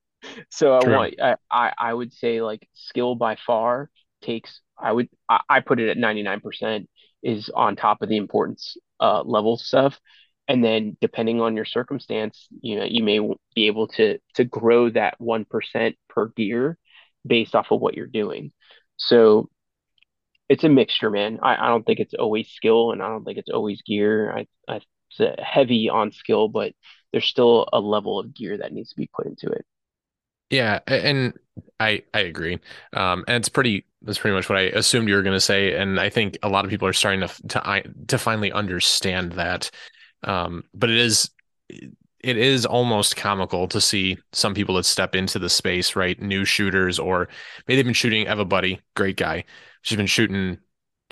so I want I I, would say like skill by far takes I would I, I put it at 99% is on top of the importance uh level stuff. and then depending on your circumstance, you know, you may be able to to grow that 1% per gear based off of what you're doing. So it's a mixture, man. I, I don't think it's always skill and I don't think it's always gear. I, I heavy on skill, but there's still a level of gear that needs to be put into it. Yeah, and I I agree. Um, and it's pretty that's pretty much what I assumed you were going to say, and I think a lot of people are starting to to to finally understand that. Um, but it is it is almost comical to see some people that step into the space, right? New shooters, or maybe they've been shooting. I have a buddy, great guy. She's been shooting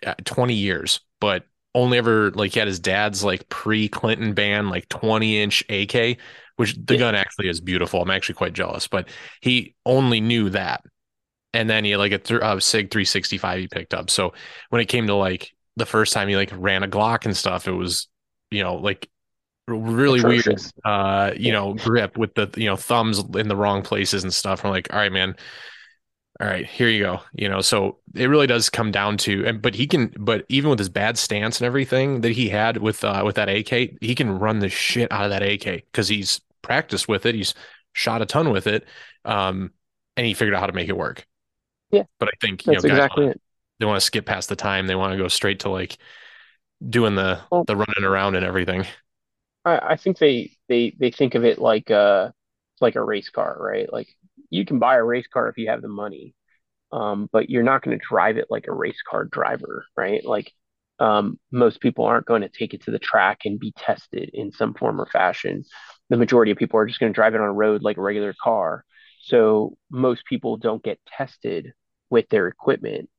uh, 20 years, but only ever like he had his dad's like pre-Clinton band, like 20 inch AK, which the yeah. gun actually is beautiful. I'm actually quite jealous, but he only knew that. And then he had like a th- uh, Sig 365 he picked up. So when it came to like the first time he like ran a Glock and stuff, it was, you know, like really Atrocious. weird, uh, you yeah. know, grip with the, you know, thumbs in the wrong places and stuff. I'm like, all right, man, all right, here you go. You know, so it really does come down to, and but he can, but even with his bad stance and everything that he had with uh with that AK, he can run the shit out of that AK because he's practiced with it. He's shot a ton with it, um, and he figured out how to make it work. Yeah, but I think you That's know, exactly wanna, they want to skip past the time. They want to go straight to like doing the well, the running around and everything. I, I think they they they think of it like uh like a race car, right? Like you can buy a race car if you have the money, um, but you're not going to drive it like a race car driver, right? Like um, most people aren't going to take it to the track and be tested in some form or fashion. The majority of people are just going to drive it on a road like a regular car. So most people don't get tested with their equipment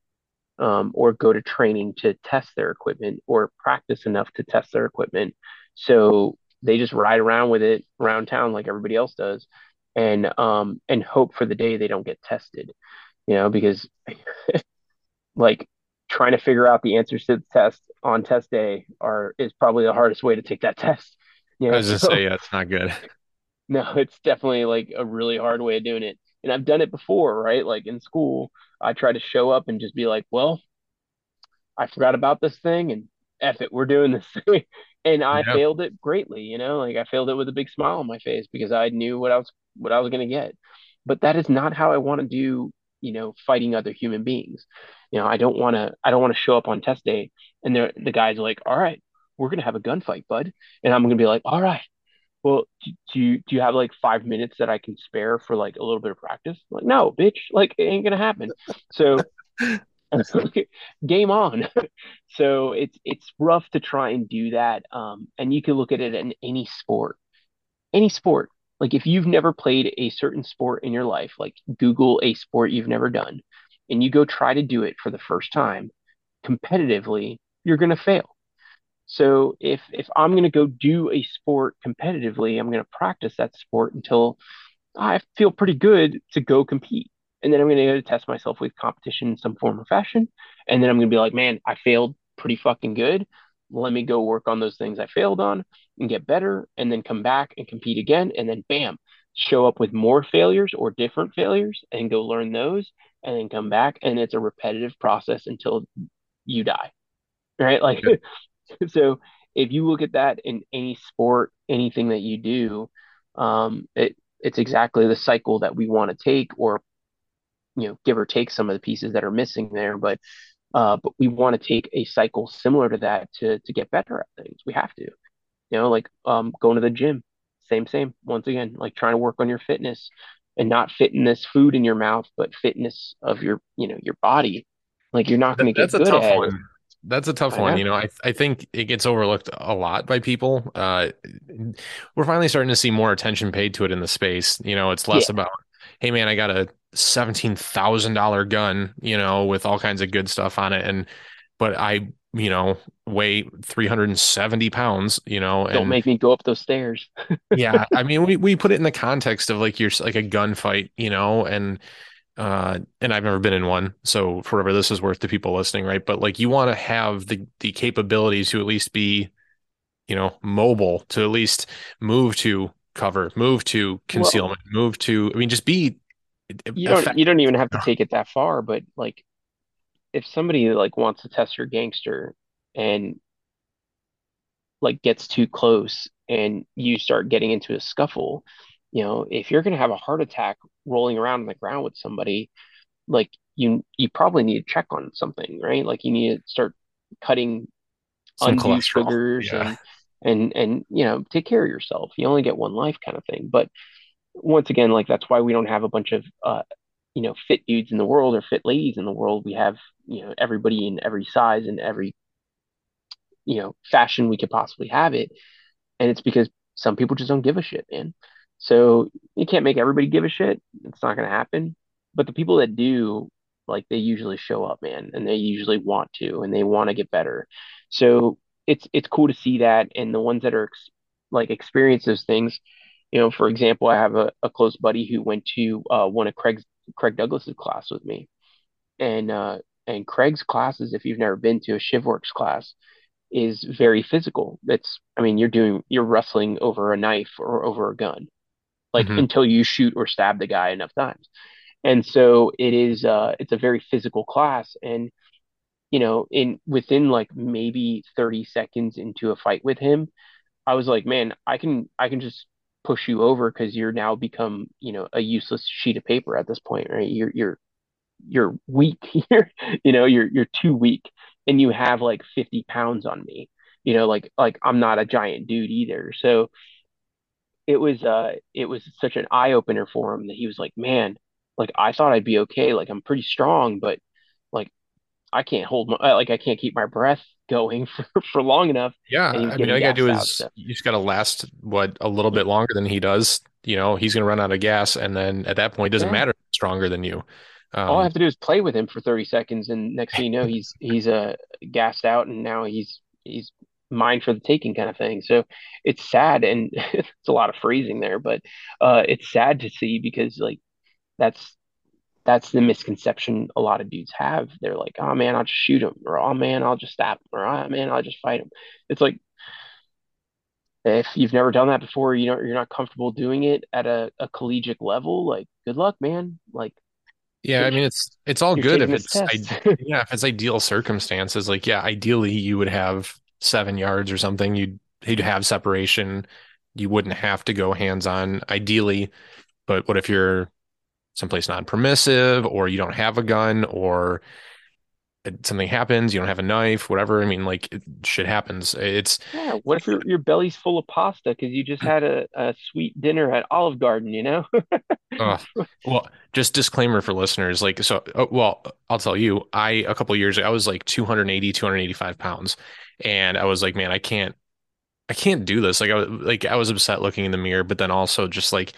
um, or go to training to test their equipment or practice enough to test their equipment. So they just ride around with it around town like everybody else does and um and hope for the day they don't get tested you know because like trying to figure out the answers to the test on test day are is probably the hardest way to take that test you know? i was just so, say yeah it's not good no it's definitely like a really hard way of doing it and i've done it before right like in school i try to show up and just be like well i forgot about this thing and F it, we're doing this thing and I yep. failed it greatly, you know, like I failed it with a big smile on my face because I knew what I was what I was going to get. But that is not how I want to do, you know, fighting other human beings. You know, I don't want to I don't want to show up on test day and the the guys are like, "All right, we're going to have a gunfight, bud." And I'm going to be like, "All right. Well, do you do you have like 5 minutes that I can spare for like a little bit of practice?" I'm like, "No, bitch, like it ain't going to happen." So game on. so it's it's rough to try and do that. Um, and you can look at it in any sport, any sport. Like if you've never played a certain sport in your life, like Google a sport you've never done, and you go try to do it for the first time competitively, you're going to fail. So if if I'm going to go do a sport competitively, I'm going to practice that sport until I feel pretty good to go compete and then I'm going to go to test myself with competition in some form or fashion. And then I'm going to be like, man, I failed pretty fucking good. Let me go work on those things I failed on and get better, and then come back and compete again. And then, bam, show up with more failures or different failures and go learn those, and then come back. And it's a repetitive process until you die. Right. Like, so if you look at that in any sport, anything that you do, um, it, it's exactly the cycle that we want to take or you know, give or take some of the pieces that are missing there, but uh, but we want to take a cycle similar to that to to get better at things. We have to, you know, like um, going to the gym, same same. Once again, like trying to work on your fitness and not fitness food in your mouth, but fitness of your you know your body. Like you're not going to get that's a tough at one. That's a tough one. You know, I I think it gets overlooked a lot by people. Uh, we're finally starting to see more attention paid to it in the space. You know, it's less yeah. about, hey man, I got a $17,000 gun, you know, with all kinds of good stuff on it. And, but I, you know, weigh 370 pounds, you know, don't make me go up those stairs. yeah. I mean, we, we put it in the context of like, you're like a gunfight, you know, and, uh, and I've never been in one. So forever, this is worth to people listening. Right. But like, you want to have the, the capabilities to at least be, you know, mobile to at least move to cover, move to concealment, well, move to, I mean, just be you don't you don't even have to take it that far but like if somebody like wants to test your gangster and like gets too close and you start getting into a scuffle, you know, if you're going to have a heart attack rolling around on the ground with somebody, like you you probably need to check on something, right? Like you need to start cutting Some undue cholesterol. sugars Yeah. and and and you know, take care of yourself. You only get one life kind of thing. But once again, like that's why we don't have a bunch of uh, you know, fit dudes in the world or fit ladies in the world. We have, you know, everybody in every size and every, you know, fashion we could possibly have it. And it's because some people just don't give a shit, man. So you can't make everybody give a shit. It's not going to happen. But the people that do, like, they usually show up, man, and they usually want to, and they want to get better. So it's it's cool to see that. And the ones that are ex like experience those things, you know, for example, I have a, a close buddy who went to uh, one of Craig's Craig Douglas's class with me, and uh, and Craig's classes, if you've never been to a ShivWorks class, is very physical. It's, I mean, you're doing, you're wrestling over a knife or over a gun, like hmm until you shoot or stab the guy enough times. And so it is, uh, it's a very physical class. And, you know, in within like maybe 30 seconds into a fight with him, I was like, man, I can, I can just push you over because you're now become, you know, a useless sheet of paper at this point, right? You're, you're, you're weak. You're, you know, you're you're too weak, and you have like 50 pounds on me. You know, like like I'm not a giant dude either. So it was uh it was such an eye opener for him that he was like, man, like I thought I'd be okay. Like I'm pretty strong, but I can't hold my like I can't keep my breath going for for long enough. Yeah. I mean, all you gotta do is So you just gotta last what a little bit longer than he does. You know, he's gonna run out of gas, and then at that point, it doesn't yeah, matter stronger than you. all I Um, have to do is play with him for 30 seconds, and next thing you know, he's he's uh gassed out, and now he's he's mine for the taking kind of thing. So it's sad, and it's a lot of phrasing there, but uh, it's sad to see because like that's that's the misconception a lot of dudes have. They're like, oh man, I'll just shoot him, or oh man, I'll just stab him, or oh man, I'll just fight him. It's like if you've never done that before, you know you're not comfortable doing it at a, a collegiate level. Like, good luck, man. Like, yeah, I mean, it's it's all good if it's. I yeah, if it's ideal circumstances. Like, yeah, ideally you would have seven yards or something. You'd you'd have separation. You wouldn't have to go hands on, ideally. But what if you're someplace non-permissive, or you don't have a gun, or something happens, you don't have a knife, whatever. I mean, like it, shit happens. It's Yeah, what if your your belly's full of pasta because you just had a, a sweet dinner at Olive Garden, you know? uh, well, just disclaimer for listeners. Like, so, uh, well, I'll tell you, I a couple years ago, I was like 280, 285 pounds, and I was like, man, I can't, I can't do this. Like, I was like, I was upset looking in the mirror, but then also just like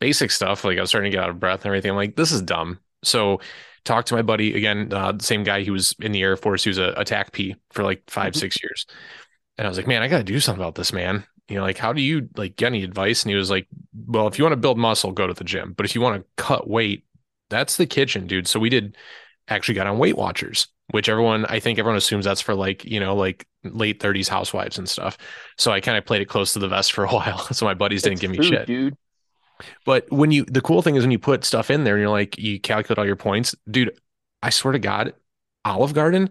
basic stuff. Like, I was starting to get out of breath and everything. I'm like, this is dumb. So, talked to my buddy again, uh, the same guy. He was in the Air Force. He was a TACP for like five, Mhm. six years. And I was like, man, I got to do something about this, man. You know, like, how do you like get any advice? And he was like, well, if you want to build muscle, go to the gym. But if you want to cut weight, that's the kitchen, dude. So we did actually got on Weight Watchers, which everyone, I think everyone assumes that's for like, you know, like late 30s housewives and stuff. So I kind of played it close to the vest for a while. So my buddies didn't It's give me shit. dude. But when you, the cool thing is when you put stuff in there and you're like, you calculate all your points, dude, I swear to God, Olive Garden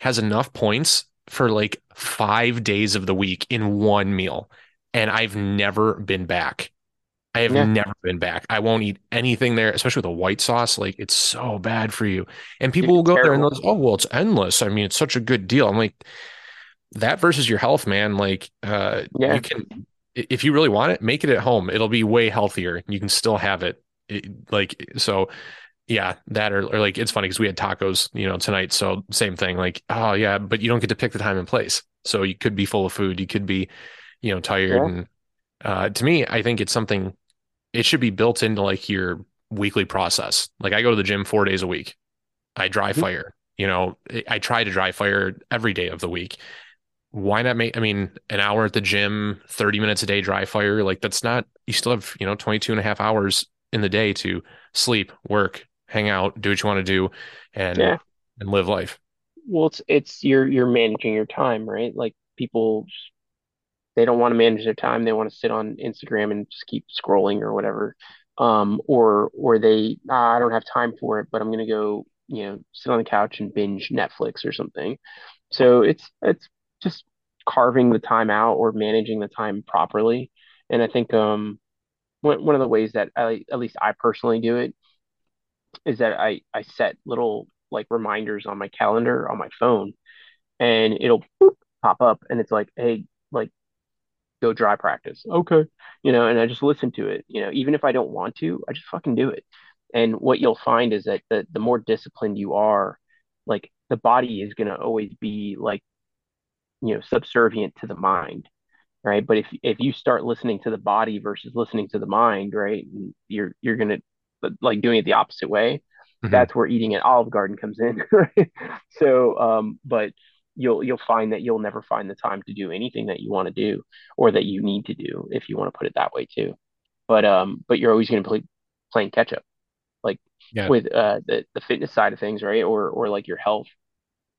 has enough points for like five days of the week in one meal. And I've never been back. I have Yeah, never been back. I won't eat anything there, especially with a white sauce. Like it's so bad for you. And people will it's go there and they'll, oh, well, it's endless. I mean, it's such a good deal. I'm like, that versus your health, man. Like, uh, you can, if you really want it, make it at home. It'll be way healthier. You can still have it. It- like, so yeah, that or, or like, it's funny because we had tacos, you know, tonight. So same thing. Like, oh yeah, but you don't get to pick the time and place. So you could be full of food. You could be, you know, tired. yeah. And uh, to me, I think it's something it should be built into like your weekly process. Like I go to the gym four days a week. I dry Mhm. fire. You know, I try to dry fire every day of the week. Why not make, I mean, an hour at the gym, 30 minutes a day dry fire? Like that's not, you still have, you know, 22 and a half hours in the day to sleep, work, hang out, do what you want to do and Yeah. and live life. Well, it's it's you're you're managing your time, right? Like people they don't want to manage their time. They want to sit on Instagram and just keep scrolling or whatever. Um, or or they, ah, I don't have time for it, but I'm gonna go, you know, sit on the couch and binge Netflix or something. So it's it's just carving the time out or managing the time properly. And I think um one one of the ways that I at least I personally do it is that I I set little like reminders on my calendar on my phone and it'll boop, pop up and it's like, hey, like go dry practice. Okay. You know, and I just listen to it. You know, even if I don't want to, I just fucking do it. And what you'll find is that the the more disciplined you are, like the body is gonna always be like, you know, subservient to the mind. Right. But if if you start listening to the body versus listening to the mind, right, you're you're gonna like doing it the opposite way. Mm-hmm. That's where eating at Olive Garden comes in. Right? So um, but you'll you'll find that you'll never find the time to do anything that you want to do or that you need to do if you want to put it that way too but um but you're always going to play playing catch up like yeah. with uh the, the fitness side of things right or or like your health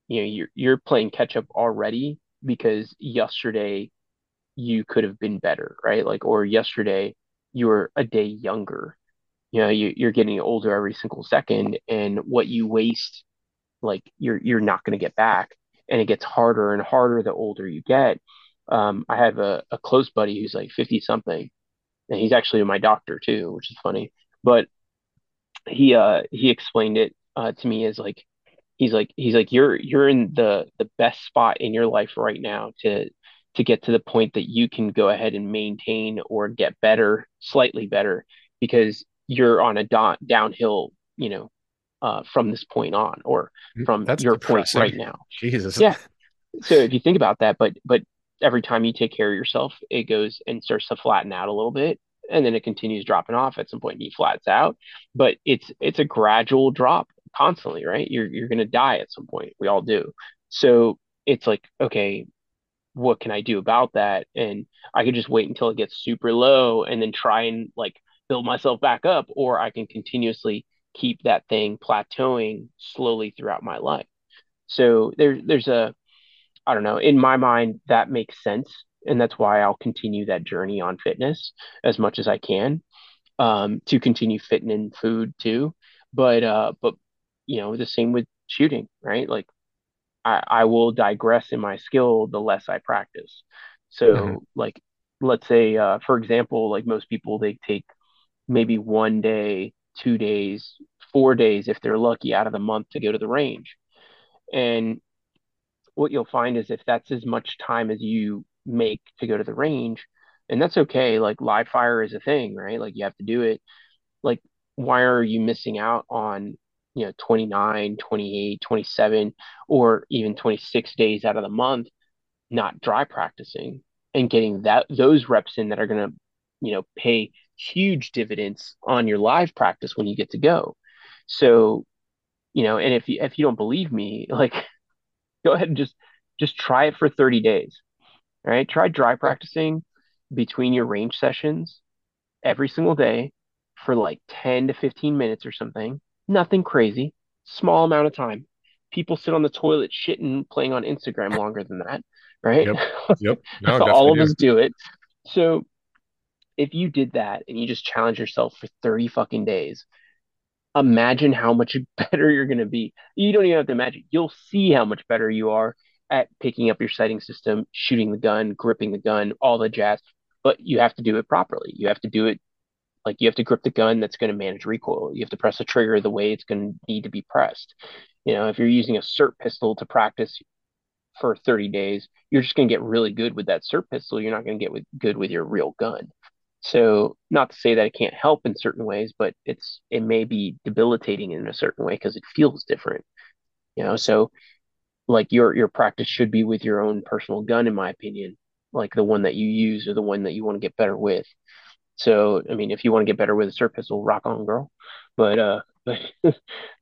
you know you're you're playing catch up already because yesterday you could have been better right like or yesterday you were a day younger you know you, you're getting older every single second and what you waste like you're you're not going to get back and it gets harder and harder the older you get. Um, I have a, a close buddy who's like 50 something, and he's actually my doctor too, which is funny. But he uh he explained it uh, to me as like he's like he's like you're you're in the the best spot in your life right now to to get to the point that you can go ahead and maintain or get better slightly better because you're on a do- downhill you know uh, from this point on or mm, from That's your depressing. point right now. Jesus. Yeah. So if you think about that, but but every time you take care of yourself, it goes and starts to flatten out a little bit, and then it continues dropping off. At some point, you flats out, but it's it's a gradual drop constantly, right? You're you're gonna die at some point. We all do. So it's like, okay, what can I do about that? And I could just wait until it gets super low and then try and like build myself back up, or I can continuously keep that thing plateauing slowly throughout my life. So there's there's a I don't know, in my mind that makes sense and that's why I'll continue that journey on fitness as much as I can um, to continue fitting in food too. But uh, but you know the same with shooting, right? Like I, I will digress in my skill the less I practice. So mm-hmm. like let's say uh, for example, like most people they take maybe one day two days, four days if they're lucky out of the month to go to the range. And what you'll find is if that's as much time as you make to go to the range, and that's okay, like live fire is a thing, right? Like you have to do it. Like, why are you missing out on, you know, 29, 28, 27, or even 26 days out of the month not dry practicing and getting that those reps in that are going to, you know, pay huge dividends on your live practice when you get to go. So, you know, and if you if you don't believe me, like go ahead and just just try it for 30 days. Right? Try dry practicing between your range sessions every single day for like 10 to 15 minutes or something. Nothing crazy. Small amount of time. People sit on the toilet shitting playing on Instagram longer than that, right? Yep. Yep. No, All of do. us do it. So if you did that and you just challenge yourself for 30 fucking days, imagine how much better you're going to be. You don't even have to imagine. You'll see how much better you are at picking up your sighting system, shooting the gun, gripping the gun, all the jazz. But you have to do it properly. You have to do it like you have to grip the gun that's going to manage recoil. You have to press the trigger the way it's going to need to be pressed. You know, if you're using a SIRT pistol to practice for 30 days, you're just going to get really good with that SIRT pistol. You're not going to get with, good with your real gun. So not to say that it can't help in certain ways, but it's it may be debilitating in a certain way because it feels different. You know, so like your your practice should be with your own personal gun, in my opinion, like the one that you use or the one that you want to get better with. So I mean, if you want to get better with a SIRT pistol, rock on, girl. But uh, but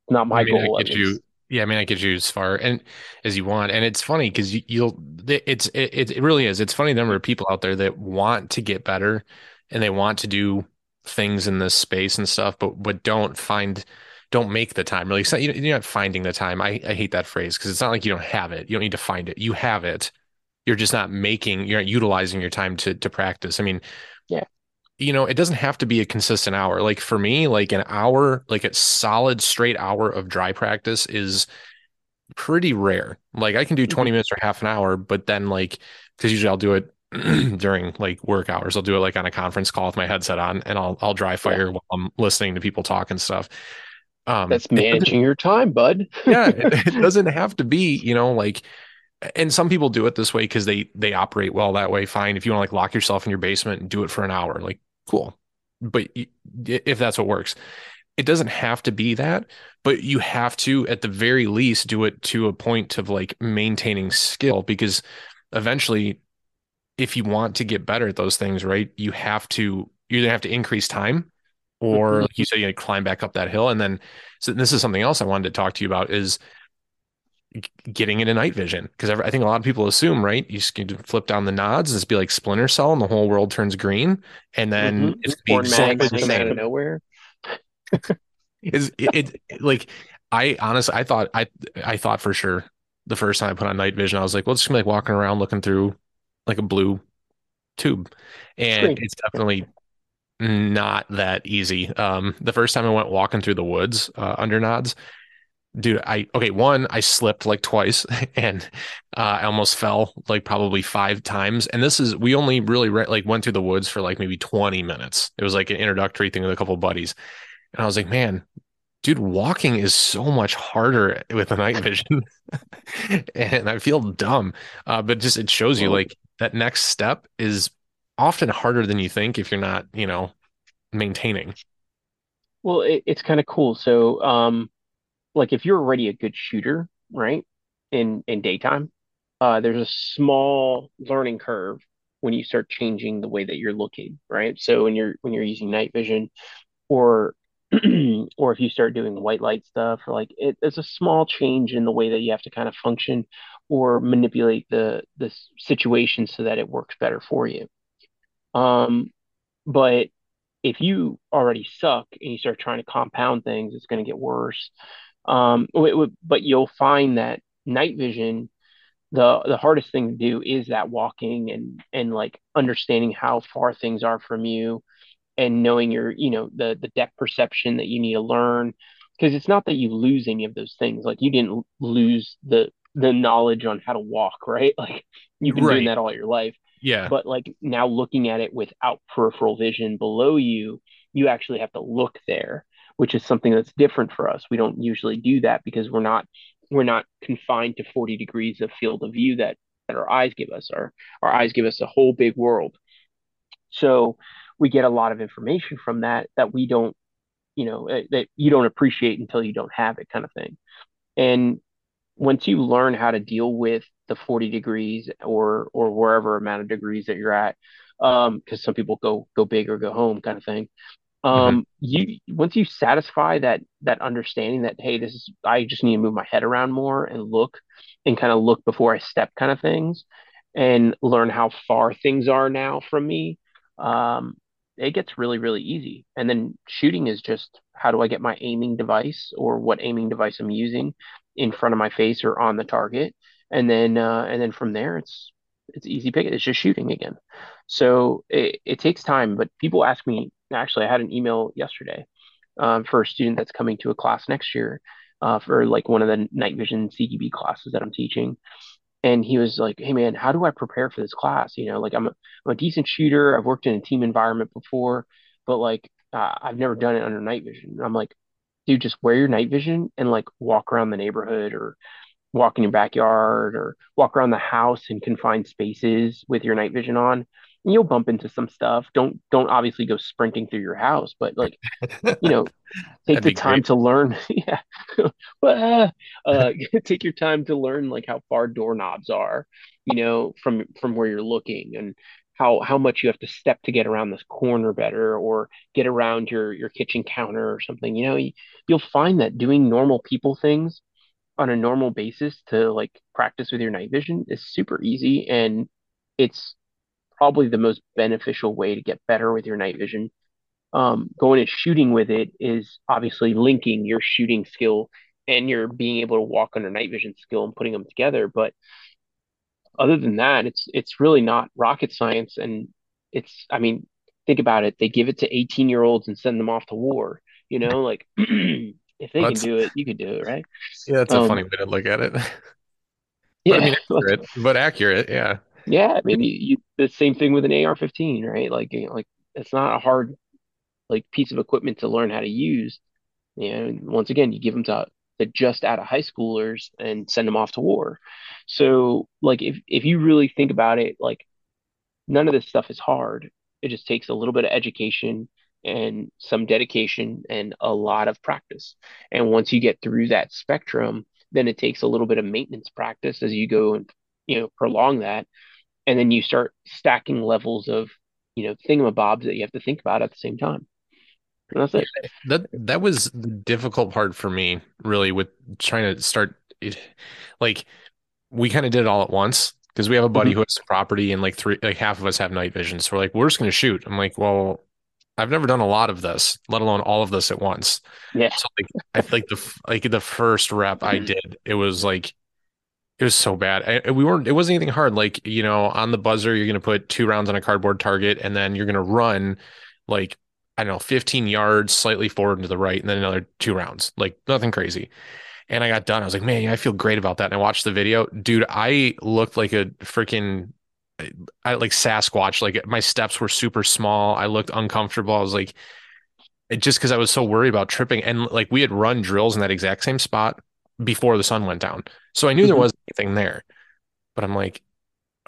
not my I mean, goal. I get you. Yeah, I mean, I get you as far and as you want, and it's funny because you, will It's it, it really is. It's funny the number of people out there that want to get better, and they want to do things in this space and stuff, but but don't find don't make the time. Really, it's not, you're not finding the time. I, I hate that phrase because it's not like you don't have it. You don't need to find it. You have it. You're just not making. You're not utilizing your time to to practice. I mean, yeah. You know, it doesn't have to be a consistent hour. Like for me, like an hour, like a solid straight hour of dry practice is pretty rare. Like I can do 20 hmm minutes or half an hour, but then like because usually I'll do it during like work hours. I'll do it like on a conference call with my headset on and I'll I'll dry Yeah, fire while I'm listening to people talk and stuff. Um that's managing your time, bud. yeah, it, it doesn't have to be, you know, like and some people do it this way because they they operate well that way. Fine. If you want to like lock yourself in your basement and do it for an hour, like cool. But if that's what works, it doesn't have to be that, but you have to at the very least do it to a point of like maintaining skill because eventually if you want to get better at those things, right, you have to you either have to increase time or hmm like you said, you climb back up that hill. And then so this is something else I wanted to talk to you about is getting into night vision because I think a lot of people assume, right? You just to flip down the nods, it's be like Splinter Cell, and the whole world turns green, and then it's gonna be exactly the come out of nowhere. Is it, it like I honestly I thought I I thought for sure the first time I put on night vision, I was like, well, it's just gonna be like walking around looking through like a blue tube, and Screen. it's definitely not that easy. Um, the first time I went walking through the woods uh, under nods. Dude, I okay, one, I slipped like twice and uh, I almost fell like probably five times. And this is we only really re like went through the woods for like maybe 20 minutes. It was like an introductory thing with a couple of buddies. And I was like, man, dude, walking is so much harder with the night vision. And I feel dumb. Uh, but just it shows you like that next step is often harder than you think if you're not, you know, maintaining. well, it, it's kind of cool. So, um, like if you're already a good shooter, right, in in daytime, uh, there's a small learning curve when you start changing the way that you're looking, right? So when you're when you're using night vision, or or if you start doing white light stuff, like it, it's a small change in the way that you have to kind of function or manipulate the the situation so that it works better for you. Um, but if you already suck and you start trying to compound things, it's going to get worse. Um, but you'll find that night vision, the the hardest thing to do is that walking and and like understanding how far things are from you and knowing your, you know, the the depth perception that you need to learn. Because it's not that you lose any of those things. Like you didn't lose the the knowledge on how to walk, right? Like you've been doing that all your life. Yeah. But like now looking at it without peripheral vision below you, you actually have to look there, which is something that's different for us. We don't usually do that because we're not we're not confined to 40 degrees of field of view that that our eyes give us. Our our eyes give us a whole big world. So we get a lot of information from that that we don't, you know, that you don't appreciate until you don't have it kind of thing. And once you learn how to deal with the 40 degrees or or wherever amount of degrees that you're at, um, because some people go go big or go home kind of thing. Mhm. Um, you once you satisfy that that understanding that hey, this is I just need to move my head around more and look and kind of look before I step kind of things and learn how far things are now from me. Um, it gets really, really easy. And then shooting is just how do I get my aiming device or what aiming device I'm using in front of my face or on the target. And then uh, and then from there it's it's easy pick. It's just shooting again. So it, it takes time, but people ask me, actually, I had an email yesterday um, for a student that's coming to a class next year uh, for like one of the night vision CQB classes that I'm teaching. And he was like, "Hey man, how do I prepare for this class? You know, like I'm a, I'm a decent shooter. I've worked in a team environment before, but like uh, I've never done it under night vision." And I'm like, "Dude, just wear your night vision and like walk around the neighborhood or walk in your backyard or walk around the house in confined spaces with your night vision on. You'll bump into some stuff. Don't don't obviously go sprinting through your house, but like, you know, take the time great. to learn. yeah. uh, uh take your time to learn like how far doorknobs are, you know, from from where you're looking and how how much you have to step to get around this corner better or get around your your kitchen counter or something. You know, you, you'll find that doing normal people things on a normal basis to like practice with your night vision is super easy and it's probably the most beneficial way to get better with your night vision. Um, going and shooting with it is obviously linking your shooting skill and your being able to walk under night vision skill and putting them together. But other than that, it's it's really not rocket science. And it's, I mean, think about it. They give it to 18 year olds and send them off to war. You know, like if they can do it, you can do it, right? yeah, that's a Um, funny way to look at it. But I yeah, mean, accurate, but accurate, yeah. Yeah, maybe you the same thing with an AR-15, right? Like you know, like it's not a hard like piece of equipment to learn how to use. You know, once again, you give them to the just out of high schoolers and send them off to war. So, like if if you really think about it, like none of this stuff is hard. It just takes a little bit of education and some dedication and a lot of practice. And once you get through that spectrum, then it takes a little bit of maintenance practice as you go and you know prolong that, and then you start stacking levels of you know thingamabobs that you have to think about at the same time. And that's it. that that was the difficult part for me, really, with trying to start it. Like we kind of did it all at once because we have a buddy Mhm. who has property and like three, like half of us have night vision. So we're like, we're just gonna shoot. I'm like, well, I've never done a lot of this, let alone all of this at once. Yeah. So like, I like the like the first rep I did, it was like it was so bad. I, we weren't. It wasn't anything hard. Like you know, on the buzzer, you're gonna put two rounds on a cardboard target, and then you're gonna run like I don't know, 15 yards slightly forward and to the right, and then another two rounds. Like nothing crazy. And I got done. I was like, man, I feel great about that. And I watched the video. Dude, I looked like a freaking I like Sasquatch. Like my steps were super small. I looked uncomfortable. I was like, just because I was so worried about tripping. And like we had run drills in that exact same spot before the sun went down. So I knew there Mhm. wasn't anything there. But I'm like,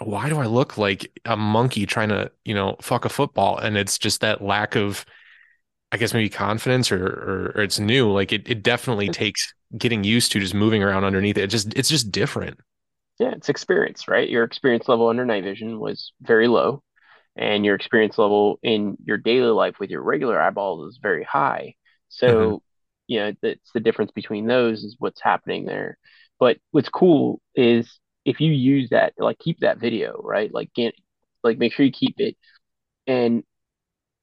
why do I look like a monkey trying to, you know, fuck a football? And it's just that lack of, I guess maybe confidence or or, or it's new. Like it, it definitely takes getting used to just moving around underneath it. It just it's just different. Yeah, it's experience, right? Your experience level under night vision was very low, and your experience level in your daily life with your regular eyeballs is very high. So, you know, that's the difference between those is what's happening there. But what's cool is if you use that, like keep that video, right? Like get like make sure you keep it and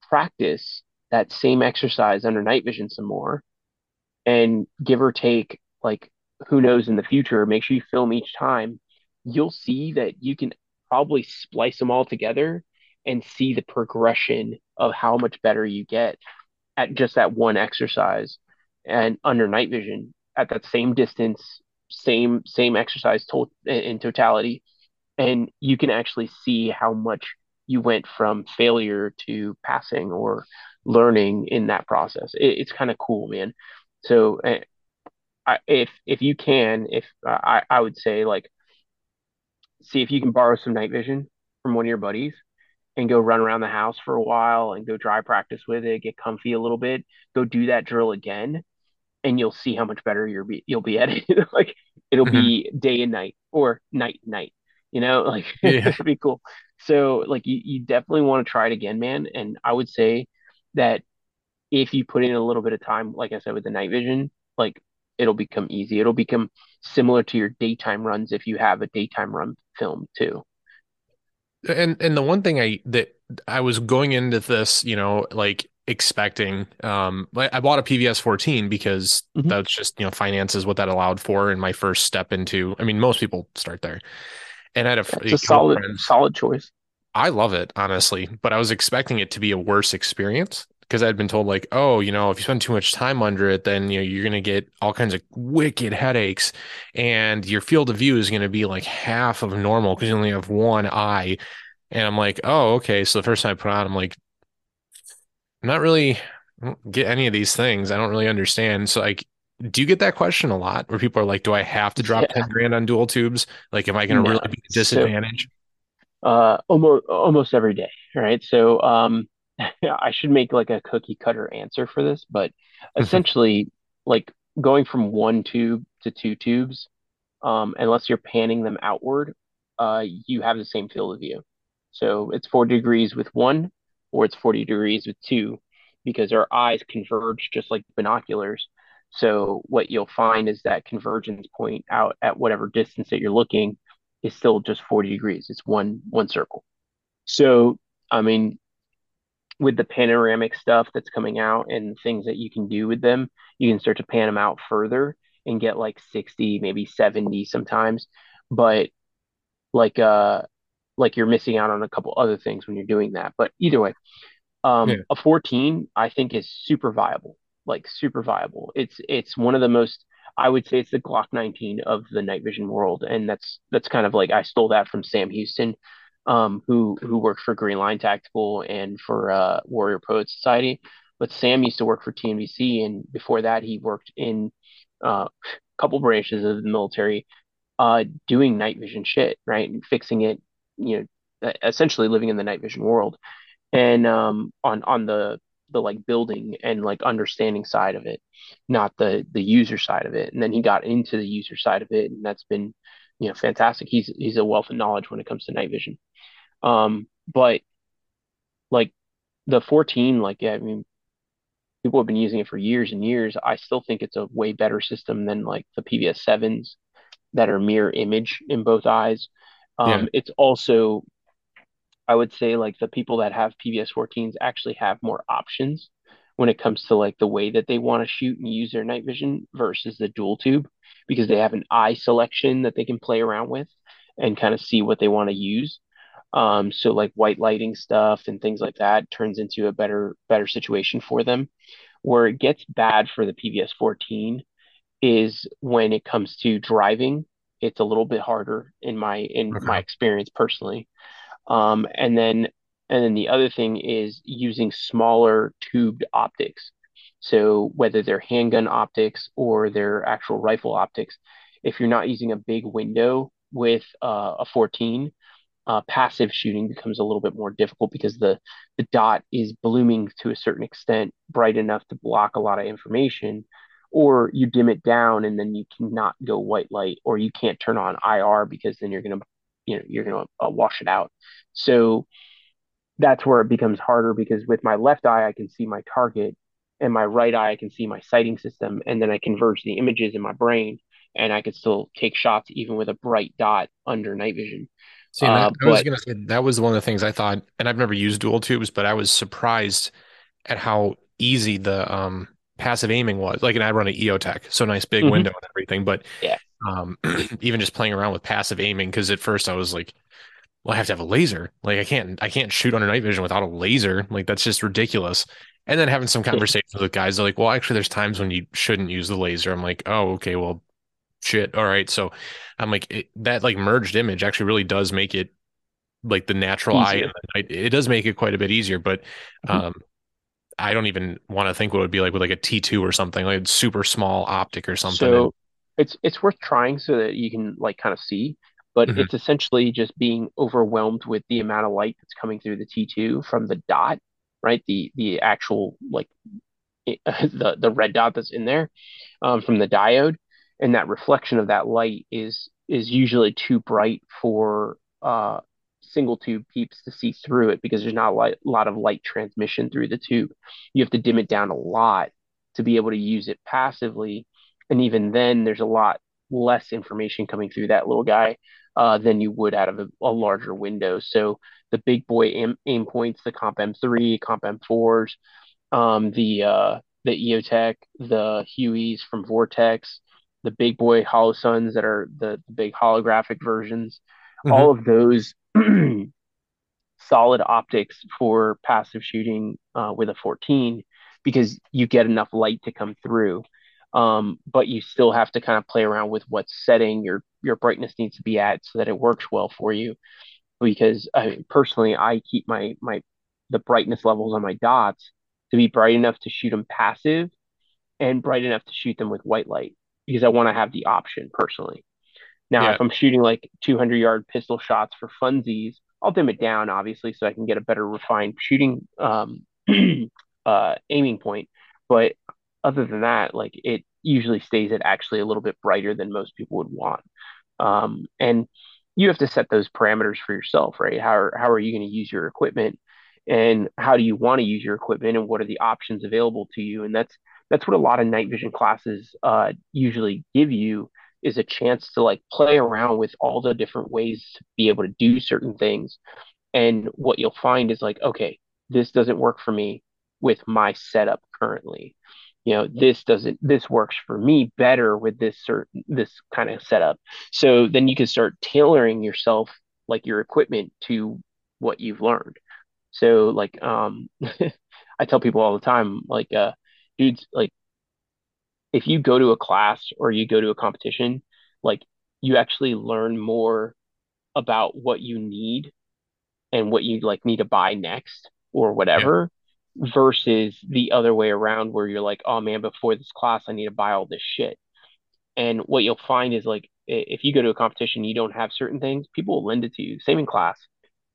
practice that same exercise under night vision some more and give or take, like who knows in the future, make sure you film each time. You'll see that you can probably splice them all together and see the progression of how much better you get at just that one exercise and under night vision at that same distance, same same exercise to- in totality, and you can actually see how much you went from failure to passing or learning in that process. It, it's kind of cool, man. So uh, I, if if you can, if uh, I I would say like see if you can borrow some night vision from one of your buddies and go run around the house for a while and go dry practice with it, get comfy a little bit, go do that drill again, and you'll see how much better you'll be you'll be at it. like it'll hmm be day and night or night and night. You know, like Yeah. it'll be cool. So like you, you definitely want to try it again, man. And I would say that if you put in a little bit of time, like I said, with the night vision, like it'll become easy. It'll become similar to your daytime runs if you have a daytime run film too. And and the one thing I that I was going into this, you know, like expecting, um, I bought a PVS 14 because hmm that's just, you know, finance is what that allowed for. And my first step into, I mean, most people start there. And I had a, a solid, solid choice. I love it, honestly, but I was expecting it to be a worse experience because I'd been told like, oh, you know, if you spend too much time under it, then you know you're gonna get all kinds of wicked headaches, and your field of view is gonna be like half of normal because you only have one eye. And I'm like, oh, okay. So the first time I put on, I'm like, not really get any of these things. I don't really understand. So like, do you get that question a lot where people are like, do I have to drop Yeah. 10 grand on dual tubes? Like, am I gonna No. really be a So uh almost almost every day, right? So um I should make like a cookie cutter answer for this, but essentially like going from one tube to two tubes, um, unless you're panning them outward, uh, you have the same field of view. So it's four degrees with one, or it's 40 degrees with two, because our eyes converge just like binoculars. So what you'll find is that convergence point out at whatever distance that you're looking is still just 40 degrees. It's one one circle. So I mean, with the panoramic stuff that's coming out and things that you can do with them, you can start to pan them out further and get like 60, maybe 70 sometimes. But like uh like you're missing out on a couple other things when you're doing that. But either way, um Yeah. a 14 I think is super viable. like super viable. It's it's one of the most I would say it's the Glock 19 of the night vision world, and that's that's kind of like I stole that from Sam Houston, um, who who worked for Green Line Tactical and for uh, Warrior Poet Society. But Sam used to work for TNVC, and before that, he worked in uh, a couple branches of the military, uh, doing night vision shit, right, and fixing it, you know, essentially living in the night vision world, and um, on on the the like building and like understanding side of it, not the the user side of it. And then he got into the user side of it, and that's been, you know, fantastic. He's he's a wealth of knowledge when it comes to night vision. Um, but like the 14, like yeah, I mean, people have been using it for years and years. I still think it's a way better system than like the PVS sevens that are mirror image in both eyes. Yeah. Um, it's also, I would say, like the people that have PVS 14s actually have more options when it comes to like the way that they want to shoot and use their night vision versus the dual tube because they have an eye selection that they can play around with and kind of see what they want to use. Um, so like white lighting stuff and things like that turns into a better better situation for them. Where it gets bad for the PVS 14 is when it comes to driving. It's a little bit harder in my in my experience personally. Um, and then and then the other thing is using smaller tubed optics. So whether they're handgun optics or they're actual rifle optics, if you're not using a big window with uh, a 14, uh, passive shooting becomes a little bit more difficult because the the dot is blooming to a certain extent, bright enough to block a lot of information, or you dim it down and then you cannot go white light, or you can't turn on IR because then you're gonna, you know, you're gonna uh, wash it out. So that's where it becomes harder because with my left eye I can see my target, and my right eye I can see my sighting system, and then I converge the images in my brain, and I could still take shots even with a bright dot under night vision. See, that, Uh, I was but gonna say that was one of the things I thought, and I've never used dual tubes, but I was surprised at how easy the um passive aiming was. Like, and I run an EOTech, so nice big mhm, window and everything, but yeah. um even just playing around with passive aiming, because at first I was like, well, I have to have a laser. Like, I can't I can't shoot under night vision without a laser. Like, that's just ridiculous. And then having some conversations with guys, they're like, well, actually, there's times when you shouldn't use the laser. I'm like, oh, okay, well, shit. All right. So I'm like, it, that like merged image actually really does make it like the natural eye in easier. the night. It does make it quite a bit easier, but Mhm. um, I don't even want to think what it would be like with like a T2 or something, like a super small optic or something. So it's it's worth trying so that you can like kind of see, but Mhm. it's essentially just being overwhelmed with the amount of light that's coming through the T2 from the dot, right? The the actual like it, the the red dot that's in there um, from the diode, and that reflection of that light is is usually too bright for uh, single tube peeps to see through it because there's not a lot, lot of light transmission through the tube. You have to dim it down a lot to be able to use it passively, and even then, there's a lot less information coming through that little guy uh, than you would out of a, a larger window. So the big boy aim, Aimpoints, the Comp M3, Comp M4s, um, the uh, the EOTech, the Hueys from Vortex, the big boy Holosuns that are the, the big holographic versions. Mhm. All of those solid optics for passive shooting uh, with a 14 because you get enough light to come through. Um, but you still have to kind of play around with what setting your your brightness needs to be at so that it works well for you. Because I personally, I keep my my the brightness levels on my dots to be bright enough to shoot them passive and bright enough to shoot them with white light because I want to have the option personally. Now, Yeah. if I'm shooting like 200 yard pistol shots for funsies, I'll dim it down obviously so I can get a better refined shooting um, uh, aiming point. But other than that, like it usually stays at actually a little bit brighter than most people would want. Um, and you have to set those parameters for yourself, right? How are, how are you going to use your equipment, and how do you want to use your equipment, and what are the options available to you? And that's that's what a lot of night vision classes uh, usually give you is a chance to like play around with all the different ways to be able to do certain things. And what you'll find is like, okay, this doesn't work for me with my setup currently. You know, this doesn't this works for me better with this certain this kind of setup. So then you can start tailoring yourself like your equipment to what you've learned. So like um I tell people all the time, like uh dudes, like if you go to a class or you go to a competition, like you actually learn more about what you need and what you like need to buy next or Yeah. whatever versus the other way around where you're like, oh man, before this class, I need to buy all this shit. And what you'll find is like if you go to a competition, you don't have certain things, people will lend it to you. Same in class.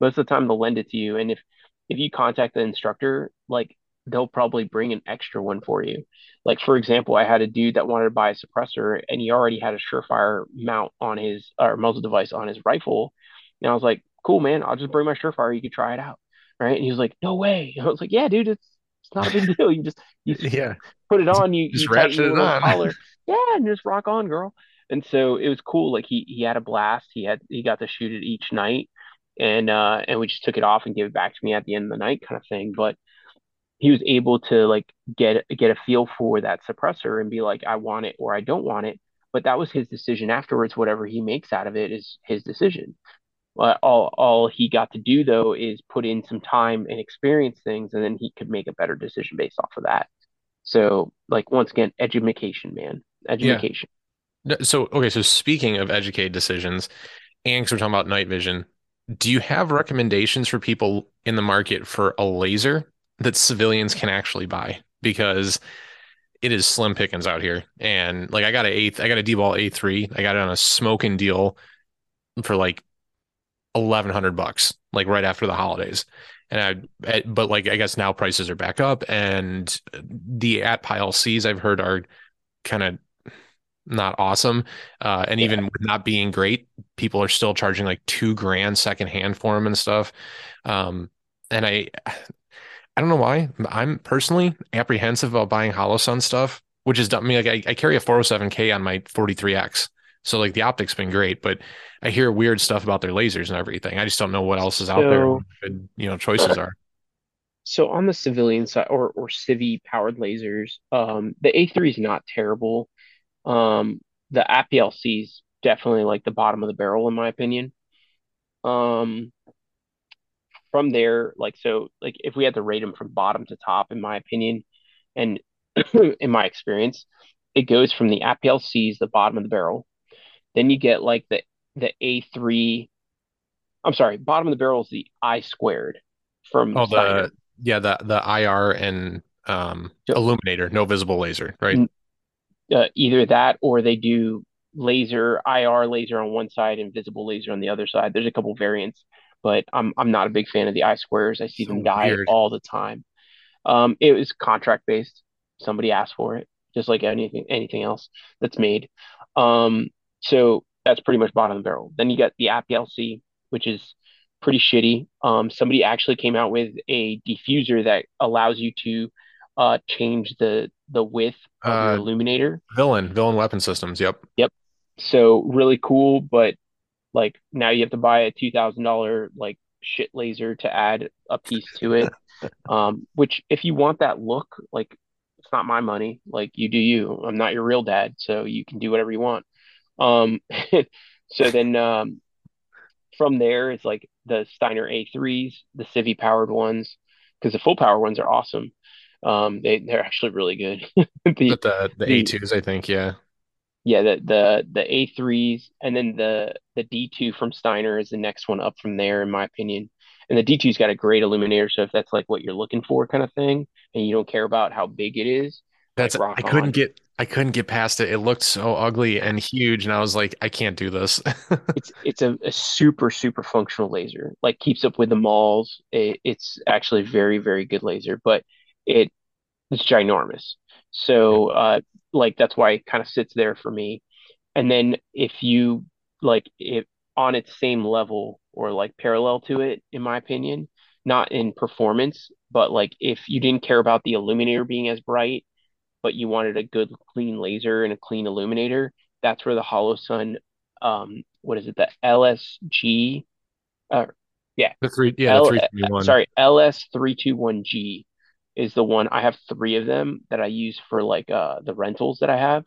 Most of the time they'll lend it to you. And if if you contact the instructor, like they'll probably bring an extra one for you. Like for example, I had a dude that wanted to buy a suppressor and he already had a Surefire mount on his or muzzle device on his rifle. And I was like, cool, man, I'll just bring my Surefire. You can try it out. Right. And he was like, no way. And I was like, yeah, dude, it's it's not a big deal. You just you Yeah. put it on, you Just you ratchet it on. collar, yeah, and just rock on, girl. And so it was cool. Like he he had a blast. He had he got to shoot it each night, and uh and we just took it off and gave it back to me at the end of the night, kind of thing. But he was able to like get get a feel for that suppressor and be like, I want it or I don't want it. But that was his decision afterwards. Whatever he makes out of it is his decision. Uh, all all he got to do though is put in some time and experience things, and then he could make a better decision based off of that. So, like once again, education, man, Yeah. education. No, So, okay, so speaking of educated decisions, and we're talking about night vision, do you have recommendations for people in the market for a laser that civilians can actually buy? Because it is slim pickings out here. And like I got a eighth, I got a DBAL-A3. I got it on a smoking deal for like 1100 bucks, like right after the holidays. And I, but like I guess now prices are back up and the APLCs I've heard are kind of not awesome. Uh, and Yeah. even with not being great, people are still charging like two grand secondhand for them and stuff. Um, and I, I don't know why. I'm personally apprehensive about buying Holosun stuff, which is dumb. I mean, like I, I carry a 407k on my 43X. So like the optics been great, but I hear weird stuff about their lasers and everything. I just don't know what else is out there and So, what good, you know, choices are. so on the civilian side or or civvy powered lasers, um, the A3 is not terrible. Um, the APLC is definitely like the bottom of the barrel in my opinion. Um, from there, like so, like if we had to rate them from bottom to top, in my opinion, and in my experience, it goes from the APLCs, the bottom of the barrel. Then you get like the the A3 I'm sorry, bottom of the barrel is the I squared from Oh, the Steiner. yeah, the the IR and um So illuminator, no visible laser, right? uh, either that or they do laser, IR laser on one side and visible laser on the other side. There's a couple variants, but I'm I'm not a big fan of the I squares. I see them die weird. all the time. Um, it was contract based. Somebody asked for it, just like anything anything else that's made. Um, so that's pretty much bottom of the barrel. Then you got the APLC, which is pretty shitty. Um, somebody actually came out with a diffuser that allows you to uh, change the the width of your Uh, illuminator. villain, villain weapon systems. Yep. Yep. So really cool, but like now you have to buy a two thousand dollar like shit laser to add a piece to it um, which if you want that look, like it's not my money. Like you do you. I'm not your real dad, so you can do whatever you want. Um, so then um, from there it's like the Steiner A3s, the Civi powered ones, because the full power ones are awesome. Um, they they're actually really good. the But the the the A2s, I think, yeah. Yeah the the the A3s and then the the D2 from Steiner is the next one up from there in my opinion. And the D2's got a great illuminator, so if that's like what you're looking for kind of thing and you don't care about how big it is, like That's I couldn't on. get I couldn't get past it. It looked so ugly and huge, and I was like, I can't do this. It's it's a, a super super functional laser. Like keeps up with the MAWLs. It, it's actually very very good laser, but it it's ginormous. So uh like that's why it kind of sits there for me. And then if you like it on its same level or like parallel to it, in my opinion, not in performance, but like if you didn't care about the illuminator being as bright, but you wanted a good clean laser and a clean illuminator, that's where the Holosun, um, what is it, the LSG, uh, yeah, The three, yeah, L, three three uh, one. sorry, LS321G is the one. I have three of them that I use for like uh the rentals that I have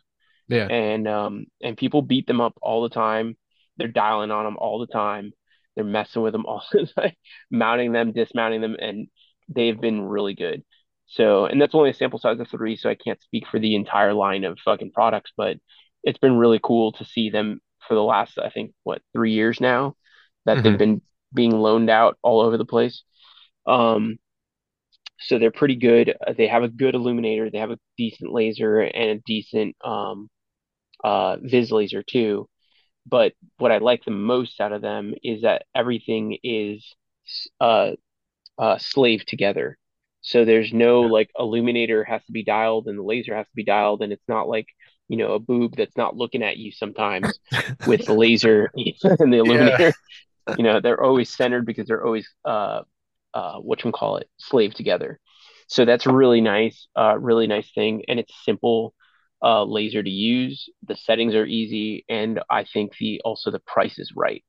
Yeah, and um and people beat them up all the time. They're dialing on them all the time. They're messing with them all the time, mounting them, dismounting them, and they've been really good. So, and that's only a sample size of three, so I can't speak for the entire line of fucking products, but it's been really cool to see them for the last, I think, what, three years now that they've hmm been being loaned out all over the place. Um, so they're pretty good. Uh, They have a good illuminator, they have a decent laser and a decent um, uh, vis laser too. But what I like the most out of them is that everything is uh, uh, slave together. So there's no Yeah. like illuminator has to be dialed and the laser has to be dialed, and it's not like you know a boob that's not looking at you sometimes with the laser and the Yeah. illuminator. You know they're always centered because they're always uh uh what you call it slave together. So that's really nice, uh really nice thing, and it's simple uh laser to use. The settings are easy, and I think the also the price is right.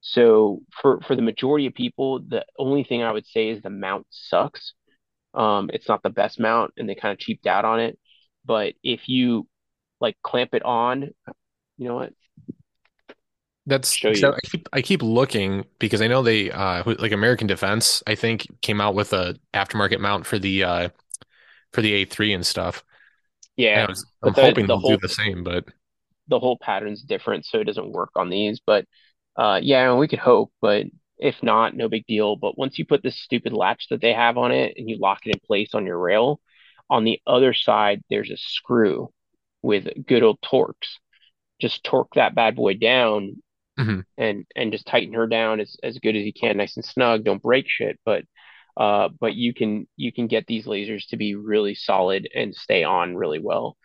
So for for the majority of people, the only thing I would say is the mount sucks. Um, it's not the best mount, and they kind of cheaped out on it. But if you like clamp it on, you know what? That's Show so you. I keep I keep looking because I know they uh like American Defense I think came out with a aftermarket mount for the uh for the A3 and stuff. And I Yeah, I'm the hoping the they'll do the same, but the whole pattern's different, so it doesn't work on these. But uh, yeah, we could hope. But if not, no big deal. But once you put this stupid latch that they have on it and you lock it in place on your rail, on the other side there's a screw with good old Torx. Just torque that bad boy down Mhm. and and just tighten her down as as good as you can, nice and snug. Don't break shit, but uh, but you can you can get these lasers to be really solid and stay on really well.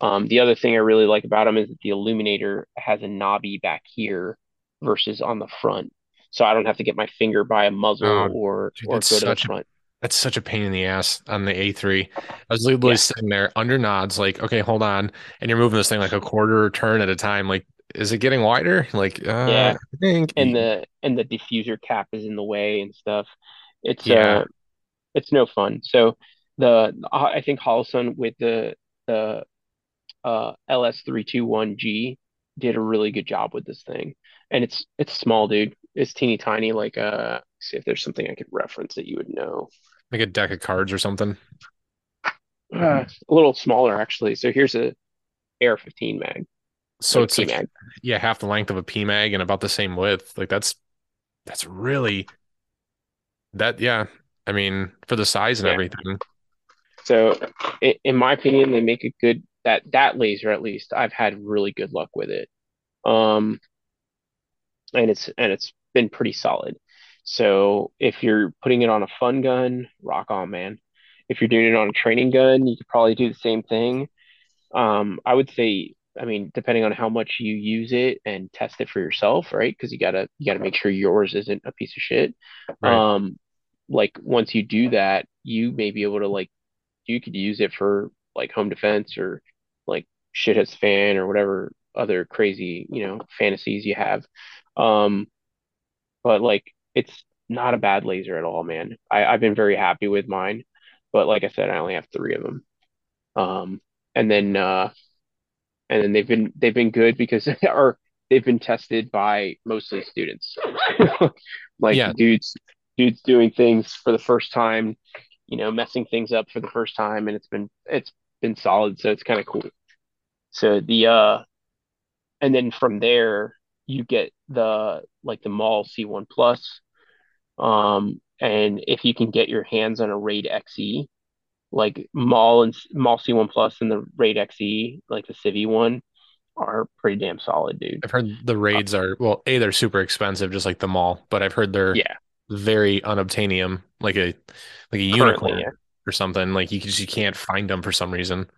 Um, the other thing I really like about them is that the illuminator has a knobby back here versus on the front, so I don't have to get my finger by a muzzle Oh, or dude, or go to the such a front. that's such a pain in the ass on the A3. I was literally Yeah, sitting there under nods, like, okay, hold on, and you're moving this thing like a quarter turn at a time. Like, is it getting wider? Like, uh, yeah, I think, and the and the diffuser cap is in the way and stuff. It's yeah. uh it's no fun. So the I think Holosun with the the uh, LS321G did a really good job with this thing. And it's it's small, dude. It's teeny tiny. Like, uh, see if there's something I could reference that you would know. Like a deck of cards or something. Uh, a little smaller, actually. So here's a AR 15 mag, So like it's like, yeah, half the length of a PMag and about the same width. Like that's that's really that, yeah. I mean, for the size and Yeah. everything. So in my opinion, they make a good that that laser at least. I've had really good luck with it. Um, and it's and it's been pretty solid. So if you're putting it on a fun gun, rock on, man. If you're doing it on a training gun, you could probably do the same thing. Um, I would say, I mean, depending on how much you use it and test it for yourself, right? Because you gotta you gotta make sure yours isn't a piece of shit. Right. Um, like once you do that, you may be able to like you could use it for like home defense or like shit hits fan or whatever other crazy, you know, fantasies you have. Um, but like it's not a bad laser at all, man. I, I've been very happy with mine. But like I said, I only have three of them. Um, and then uh, and then they've been they've been good because or they've been tested by mostly students. Like Yeah. dudes dudes doing things for the first time, you know, messing things up for the first time, and it's been it's been solid, so it's kind of cool. So the uh, and then from there you get the like the MAWL C1 Plus, um, and if you can get your hands on a Raid XE, like MAWL and MAWL C1 Plus and the Raid XE, like the Civi one, are pretty damn solid, dude. I've heard the raids are, well, A, they're super expensive, just like the MAWL, but I've heard they're yeah, very unobtainium, like a like a currently, unicorn yeah. or something. Like you just you can't find them for some reason.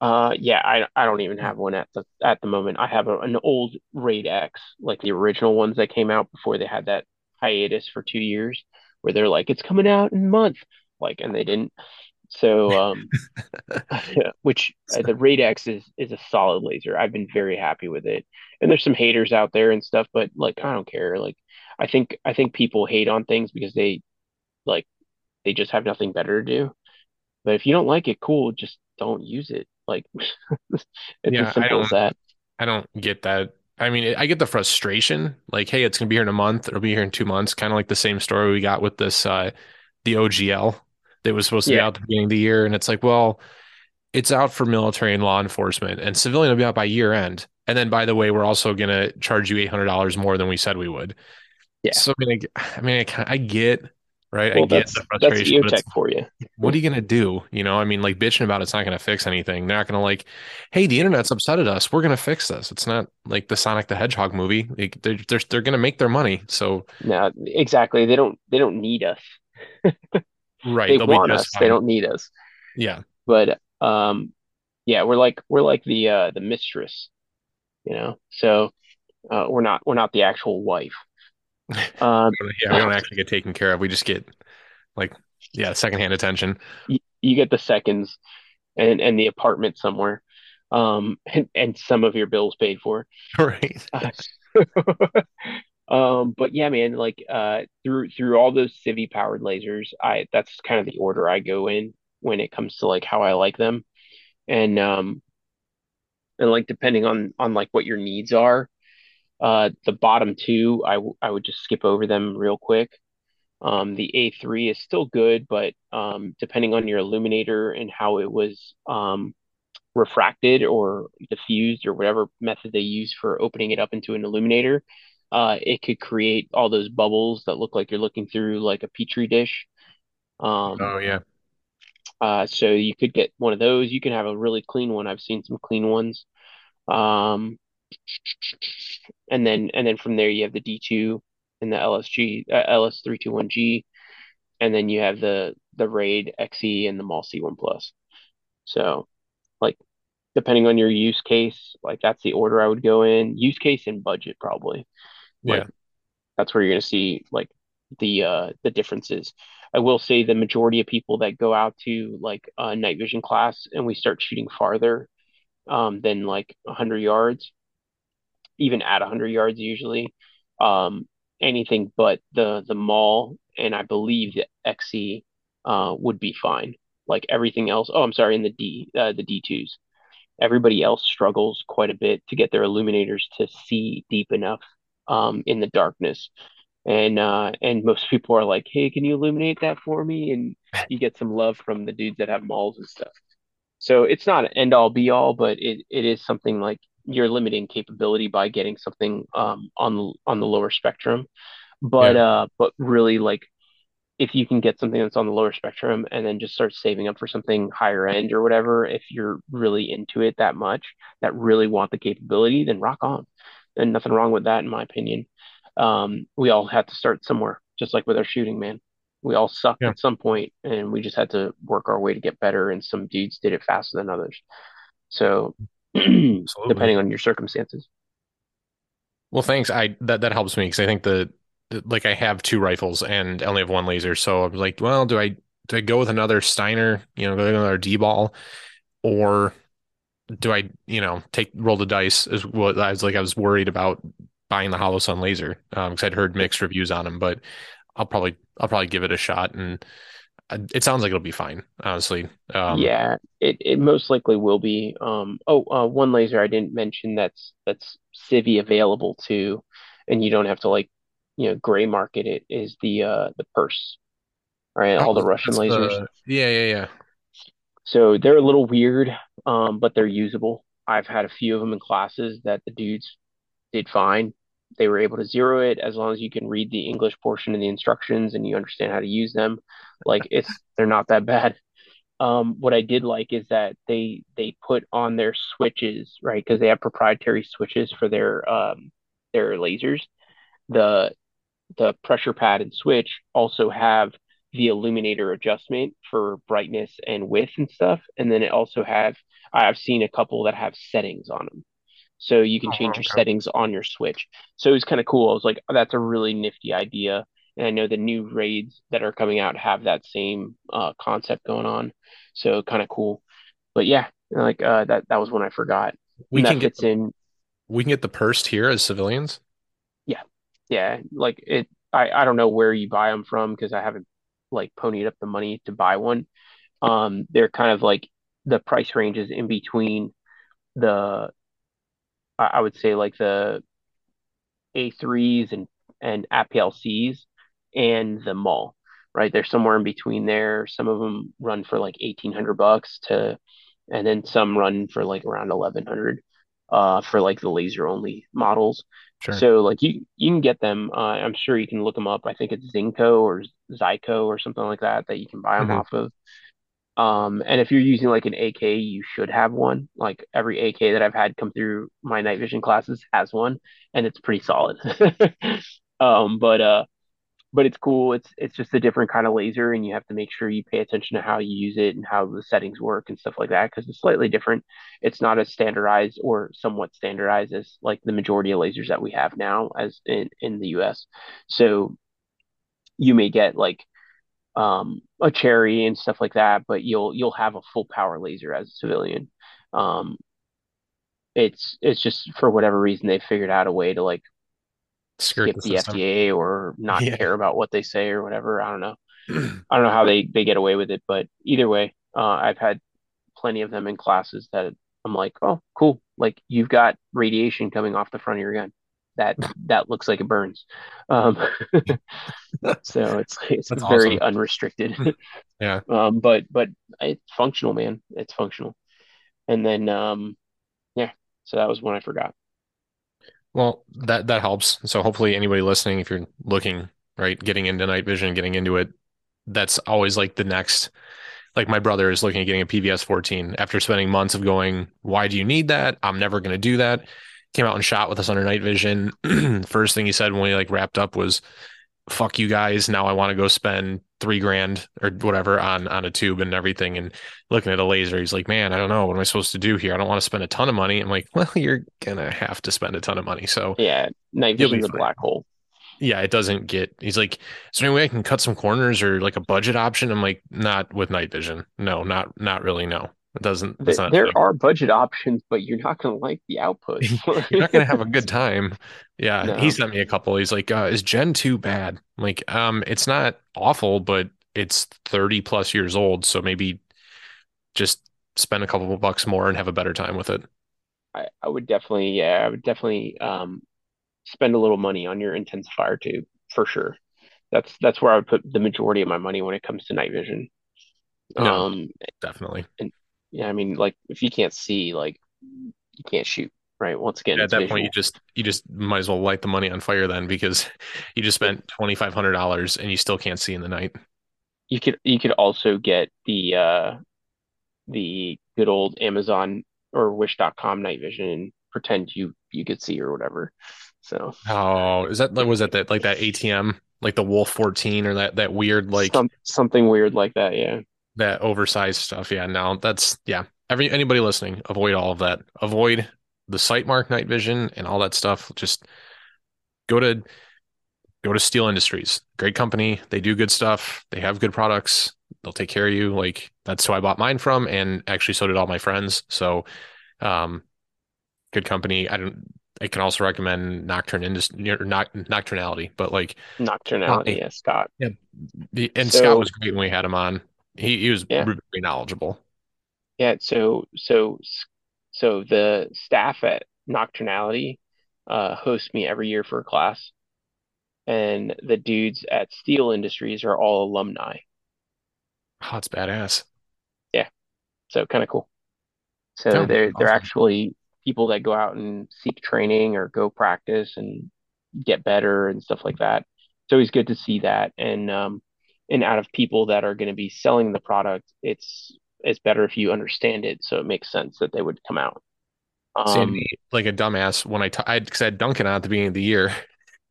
Uh, yeah, I I don't even have one at the at the moment. I have a, an old Raid X, like the original ones that came out before they had that hiatus for two years, where they're like, it's coming out in a month, like, and they didn't. So, um, which uh, the Raid X is is a solid laser. I've been very happy with it. And there's some haters out there and stuff, but like I don't care. Like I think I think people hate on things because they like they just have nothing better to do. But if you don't like it, cool, just don't use it. Like it's as Yeah, I simple as don't that. I don't get that. I mean, I get the frustration. Like, hey, it's gonna be here in a month. It'll be here in two months. Kind of like the same story we got with this uh the OGL. That was supposed to be out at the beginning of the year. And it's like, well, it's out for military and law enforcement, and civilian will be out by year end. And then, by the way, we're also going to charge you $800 more than we said we would. Yeah. So, I mean, I, I mean, I, I get, right? Well, I get that's the that's frustration, EOTech for you. what are you going to do? You know, I mean, like bitching about it's not going to fix anything. They're not going to like, hey, the internet's upset at us. We're going to fix this. It's not like the Sonic the Hedgehog movie. Like, they're they're, they're going to make their money. So, No, exactly. They don't they don't need us. right, They want us. They don't need us. Yeah. But um, yeah, we're like we're like the uh the mistress, you know. So uh, we're not we're not the actual wife. Um, Yeah, we don't actually get taken care of. We just get like, yeah, secondhand attention. you, you get the seconds and and the apartment somewhere, um, and, and some of your bills paid for. Right. Um, but yeah, man, like uh through through all those Civi powered lasers, I that's kind of the order I go in when it comes to like how I like them. And um and like depending on on like what your needs are, uh the bottom two I w- I would just skip over them real quick. Um the A3 is still good, but um depending on your illuminator and how it was um refracted or diffused or whatever method they use for opening it up into an illuminator, uh, it could create all those bubbles that look like you're looking through like a petri dish. Um, Oh, yeah. uh, so you could get one of those. You can have a really clean one. I've seen some clean ones. Um, and then and then from there you have the D2 and the LSG uh, LS321G, and then you have the the Raid XE and the MAWL C1 Plus. So like depending on your use case, like that's the order I would go in. Use case and budget probably. Yeah. Like that's where you're gonna see like the uh the differences. I will say the majority of people that go out to like a night vision class and we start shooting farther um than like 100 yards, even at 100 yards usually, um anything but the the MAWL and I believe the XE uh would be fine. Like everything else. Oh, I'm sorry, in the D uh, the D2s. Everybody else struggles quite a bit to get their illuminators to see deep enough um, in the darkness. And uh, and most people are like, "Hey, can you illuminate that for me?" And you get some love from the dudes that have MAWLs and stuff. So it's not an end all be all, but it, it is something like you're limiting capability by getting something um, on the on the lower spectrum. But Yeah. uh, but really like if you can get something that's on the lower spectrum and then just start saving up for something higher end or whatever, if you're really into it that much, that really want the capability, then rock on. And nothing wrong with that, in my opinion. Um, we all had to start somewhere, just like with our shooting, man. We all sucked Yeah. at some point and we just had to work our way to get better. And some dudes did it faster than others. So, depending on your circumstances. Well, thanks. I that that helps me because I think the, the like I have two rifles and I only have one laser, so I'm like, well, do I do I go with another Steiner, you know, go with another DBAL, or do I, you know, take roll the dice? as well? I was like. I was worried about buying the Holosun laser um, because I'd heard mixed reviews on them, but I'll probably I'll probably give it a shot, and uh, it sounds like it'll be fine, honestly. Um, Yeah, it, it most likely will be. Um, oh, uh, one laser I didn't mention that's that's Civi available too, and you don't have to like, you know, gray market it is the uh the Perst, right? All the oh, Russian lasers. the yeah yeah yeah. So they're a little weird, um, but they're usable. I've had a few of them in classes that the dudes did fine. They were able to zero it as long as you can read the English portion of the instructions and you understand how to use them. Like it's they're not that bad. Um, what I did like is that they they put on their switches, right? Because they have proprietary switches for their um their lasers. The the pressure pad and switch also have the illuminator adjustment for brightness and width and stuff. And then it also have I've seen a couple that have settings on them. So you can Oh, change your settings on your switch. So it was kind of cool. I was like, oh, that's a really nifty idea. And I know the new raids that are coming out have that same uh, concept going on. So kind of cool. But yeah, like uh, that that was one I forgot. We And can get fits in. we can get the Perst here as civilians. Yeah. Yeah. Like it I, I don't know where you buy them from because I haven't like ponied up the money to buy one. Um, they're kind of like the price ranges in between the I would say like the A3s and and APLCs and the MAWL. right? They're somewhere in between there. Some of them run for like 1800 bucks to, and then some run for like around 1100 uh, for like the laser only models. Sure. So like you you can get them. Uh, I'm sure you can look them up. I think it's Zinco or Zyco or something like that that you can buy them hmm off of. Um, and if you're using like an AK, you should have one. Like every AK that I've had come through my night vision classes has one, and it's pretty solid. um, but uh, but it's cool. It's it's just a different kind of laser, and you have to make sure you pay attention to how you use it and how the settings work and stuff like that because it's slightly different. It's not as standardized or somewhat standardized as like the majority of lasers that we have now as in in the U.S. So you may get like um, a cherry and stuff like that, but you'll you'll have a full power laser as a civilian. Um, it's it's just for whatever reason they figured out a way to like Skirt skip the the. FDA or not Yeah. care about what they say or whatever. I don't know. I don't know how they they get away with it, but either way, uh, I've had plenty of them in classes that I'm like, oh, cool. Like you've got radiation coming off the front of your gun. That that looks like it burns. Um, so it's it's That's very awesome. unrestricted. Yeah. Um, but but it's functional, man. It's functional. And then um, yeah. So that was one I forgot. Well, that that helps. So hopefully anybody listening, if you're looking, right, getting into night vision, getting into it, that's always like the next. Like my brother is looking at getting a PVS 14 after spending months of going, why do you need that? I'm never going to do that. Came out and shot with us under night vision. First thing he said when we like wrapped up was, fuck you guys. Now I want to go spend three grand or whatever on on a tube and everything. And looking at a laser, he's like, man, I don't know. What am I supposed to do here? I don't want to spend a ton of money. I'm like, well, you're gonna have to spend a ton of money. So Yeah, night vision's a black hole. Yeah, it doesn't get. He's like, is there any way I can cut some corners or like a budget option? I'm like, not with night vision. No, not not really. No, it doesn't. It's Th not there are budget options, but you're not gonna like the output. You're not gonna have a good time. Yeah, he sent me a couple. He's like, uh, is Gen 2 bad? I'm like, um, it's not awful, but it's 30 plus years old, so maybe just spend a couple of bucks more and have a better time with it. I, I would definitely, yeah, I would definitely um spend a little money on your intensifier tube for sure. That's that's where I would put the majority of my money when it comes to night vision. No, Um, definitely. and yeah, I mean, like if you can't see, like you can't shoot, right? Once again, At that point, you just you just might as well light the money on fire then because you just spent $2,500 and you still can't see in the night. You could you could also get the uh the good old Amazon or Wish.com night vision and pretend you you could see or whatever. So Oh, is that was that that like that ATM, like the Wolf 14 or that that weird like some something weird like that, yeah. That oversized stuff? Yeah, no, that's yeah. Every anybody listening, avoid all of that. Avoid the Sightmark night vision and all that stuff. Just go to go to Steele Industries. Great company. They do good stuff. They have good products. They'll take care of you. Like that's who I bought mine from, and actually so did all my friends. So, um, good company. I don't. I can also recommend Nocturne Industry or Noc- Nocturnality, but like, Nocturnality, I, yeah, Scott. yeah, the, and Scott was great when we had him on. He he was yeah, very knowledgeable. yeah. So so so the staff at Nocturnality uh host me every year for a class, and the dudes at Steele Industries are all alumni. Oh, it's badass. Yeah, so kind of cool. So they're they're actually people that go out and seek training or go practice and get better and stuff like that. It's always good to see that. And um, and out of people that are going to be selling the product, it's it's better if you understand it, so it makes sense that they would come out. Um, like a dumbass when I t I because I had Duncan on at the beginning of the year,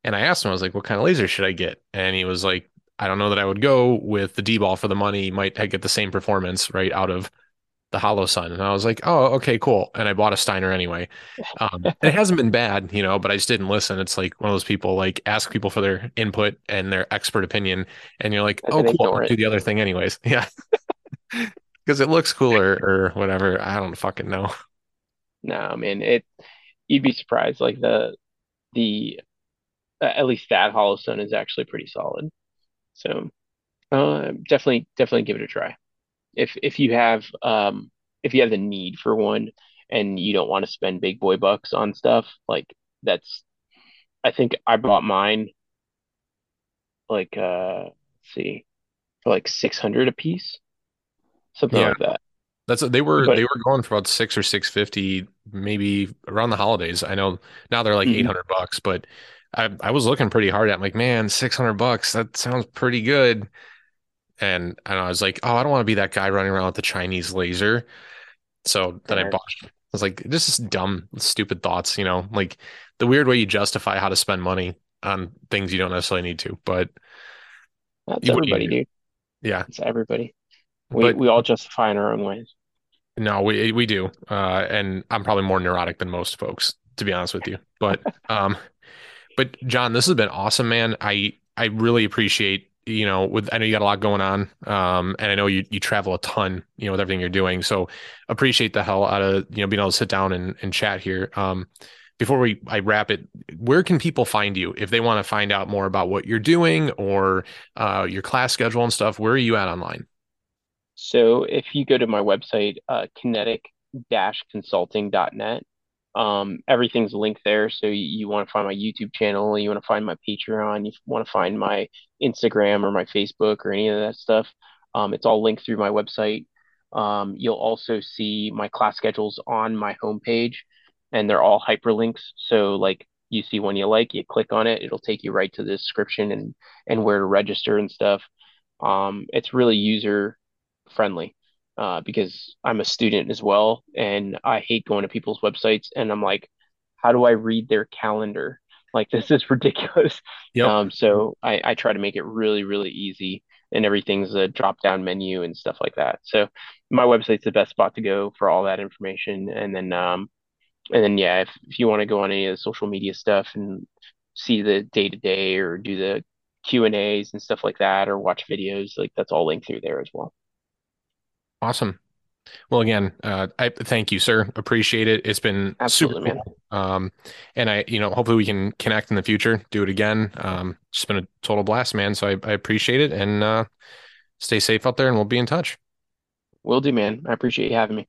and I asked him, I was like, "What kind of laser should I get?" And he was like, "I don't know that I would go with the DBAL for the money. Might get the same performance right out of the Holosun." And I was like, "Oh, okay, cool." And I bought a Steiner anyway. Um, it hasn't been bad, you know, but I just didn't listen. It's like one of those people like ask people for their input and their expert opinion, and you're like, "Oh, cool, I'll do the other thing anyways." Yeah, because it looks cooler or whatever. I don't fucking know. No, man, it you'd be surprised. Like the the uh, at least that Holosun is actually pretty solid. So uh, definitely definitely give it a try. If if you have um if you have the need for one and you don't want to spend big boy bucks on stuff like that's I think I bought mine like uh let's see for like 600 a piece, something Yeah, like that. that's they were But they were going for about six or six fifty, maybe around the holidays. I know now they're like eight mhm, hundred bucks, but I I was looking pretty hard at. I'm like, man, six hundred bucks. That sounds pretty good. And, and I was like, oh, I don't want to be that guy running around with the Chinese laser. So then I bought. I was like, this is dumb, stupid thoughts, you know, like the weird way you justify how to spend money on things you don't necessarily need to. But That's everybody, dude. Yeah, It's everybody. We but we all justify in our own ways. no, we we do. Uh, and I'm probably more neurotic than most folks, to be honest with you. But um, but Jon, this has been awesome, man. I I really appreciate. You know, with I know you got a lot going on, um, and I know you you travel a ton, you know, with everything you're doing. So appreciate the hell out of you know being able to sit down and, and chat here. Um, before we I wrap it, where can people find you if they want to find out more about what you're doing or uh, your class schedule and stuff? Where are you at online? So if you go to my website, uh, kinetic-consulting.net, um, everything's linked there. So you, you want to find my YouTube channel, you want to find my Patreon, you want to find my Instagram or my Facebook or any of that stuff. Um, it's all linked through my website. Um, you'll also see my class schedules on my homepage, and they're all hyperlinks. So like you see one you like, you click on it, it'll take you right to the description and and where to register and stuff. Um, it's really user friendly uh, because I'm a student as well, and I hate going to people's websites and I'm like, how do I read their calendar? Like this is ridiculous. Yep. Um, so I, I try to make it really, really easy, and everything's a drop down menu and stuff like that. So my website's the best spot to go for all that information. And then um, and then yeah, if if you want to go on any of the social media stuff and see the day to day or do the Q and A's and stuff like that, or watch videos, like that's all linked through there as well. Awesome. Well, again, uh, I thank you, sir. Appreciate it. It's been super Absolutely, man. Um, and I, you know, hopefully we can connect in the future, do it again. Um, it's been a total blast, man. So I, I appreciate it and uh, stay safe out there and we'll be in touch. Will do, man. I appreciate you having me.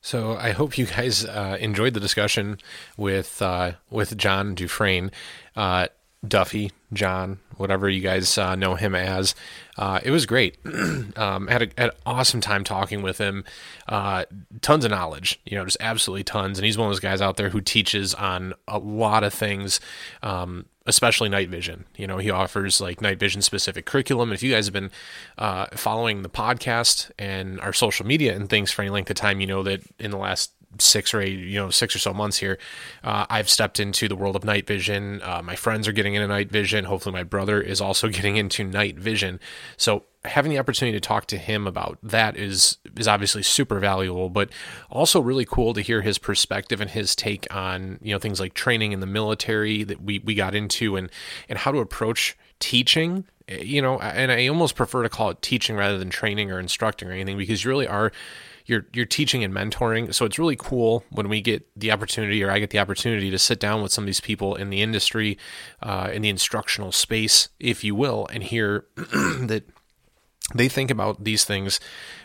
So I hope you guys uh, enjoyed the discussion with uh, with Jon Dufresne, uh, Duffy, Jon, whatever you guys uh, know him as. Uh, it was great. um, had, a, had an awesome time talking with him. Uh, tons of knowledge, you know, just absolutely tons. And he's one of those guys out there who teaches on a lot of things. Um, especially night vision. You know, he offers like night vision specific curriculum. If you guys have been uh, following the podcast and our social media and things for any length of time, you know that in the last six or eight, you know, six or so months here, uh, I've stepped into the world of night vision. Uh, my friends are getting into night vision. Hopefully, my brother is also getting into night vision. So, having the opportunity to talk to him about that is is obviously super valuable, but also really cool to hear his perspective and his take on you know things like training in the military that we we got into and and how to approach teaching you know and i almost prefer to call it teaching rather than training or instructing or anything because you really are you're you're teaching and mentoring. So it's really cool when we get the opportunity, or I get the opportunity, to sit down with some of these people in the industry, uh, in the instructional space, if you will, and hear that they think about these things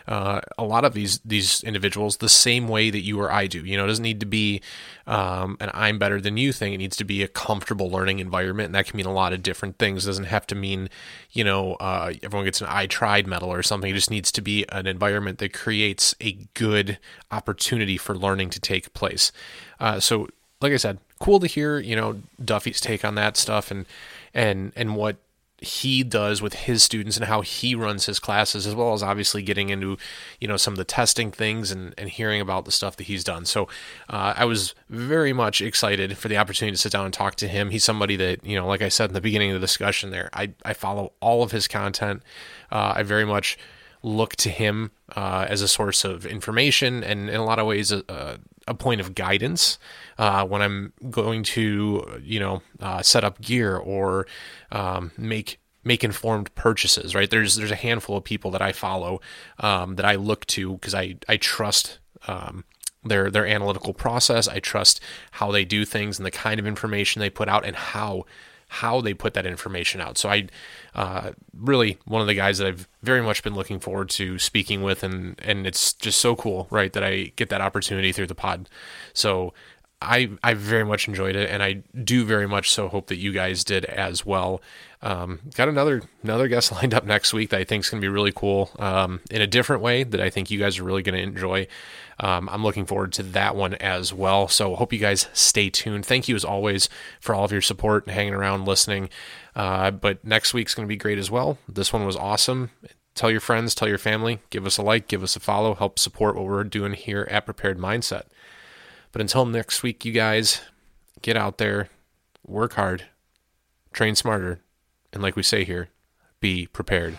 uh, a lot of these these individuals the same way that you or I do. You know, it doesn't need to be um, an "I'm better than you" thing. It needs to be a comfortable learning environment, and that can mean a lot of different things. It doesn't have to mean, you know, uh, everyone gets an "I tried" medal or something. It just needs to be an environment that creates a good opportunity for learning to take place. Uh, so, like I said, cool to hear, you know, Duffy's take on that stuff and and and what he does with his students and how he runs his classes, as well as obviously getting into, you know, some of the testing things and, and hearing about the stuff that he's done. So uh, I was very much excited for the opportunity to sit down and talk to him. He's somebody that, you know, like I said in the beginning of the discussion there, I, I follow all of his content. Uh, I very much look to him uh, as a source of information and in a lot of ways a, a point of guidance uh, when I'm going to you know uh, set up gear or um, make make informed purchases. Right there's there's a handful of people that I follow um, that I look to because I I trust. Um, their their analytical process. I trust how they do things and the kind of information they put out and how how they put that information out. So I uh, really one of the guys that I've very much been looking forward to speaking with, and and it's just so cool, right, that I get that opportunity through the pod. So I I very much enjoyed it, and I do very much so hope that you guys did as well. Um, got another another guest lined up next week that I think is going to be really cool um, in a different way that I think you guys are really going to enjoy. Um, I'm looking forward to that one as well. So hope you guys stay tuned. Thank you as always for all of your support and hanging around listening. Uh, but next week's going to be great as well. This one was awesome. Tell your friends, tell your family, give us a like, give us a follow, help support what we're doing here at Prepared Mindset. But until next week, you guys get out there, work hard, train smarter, and like we say here, be prepared.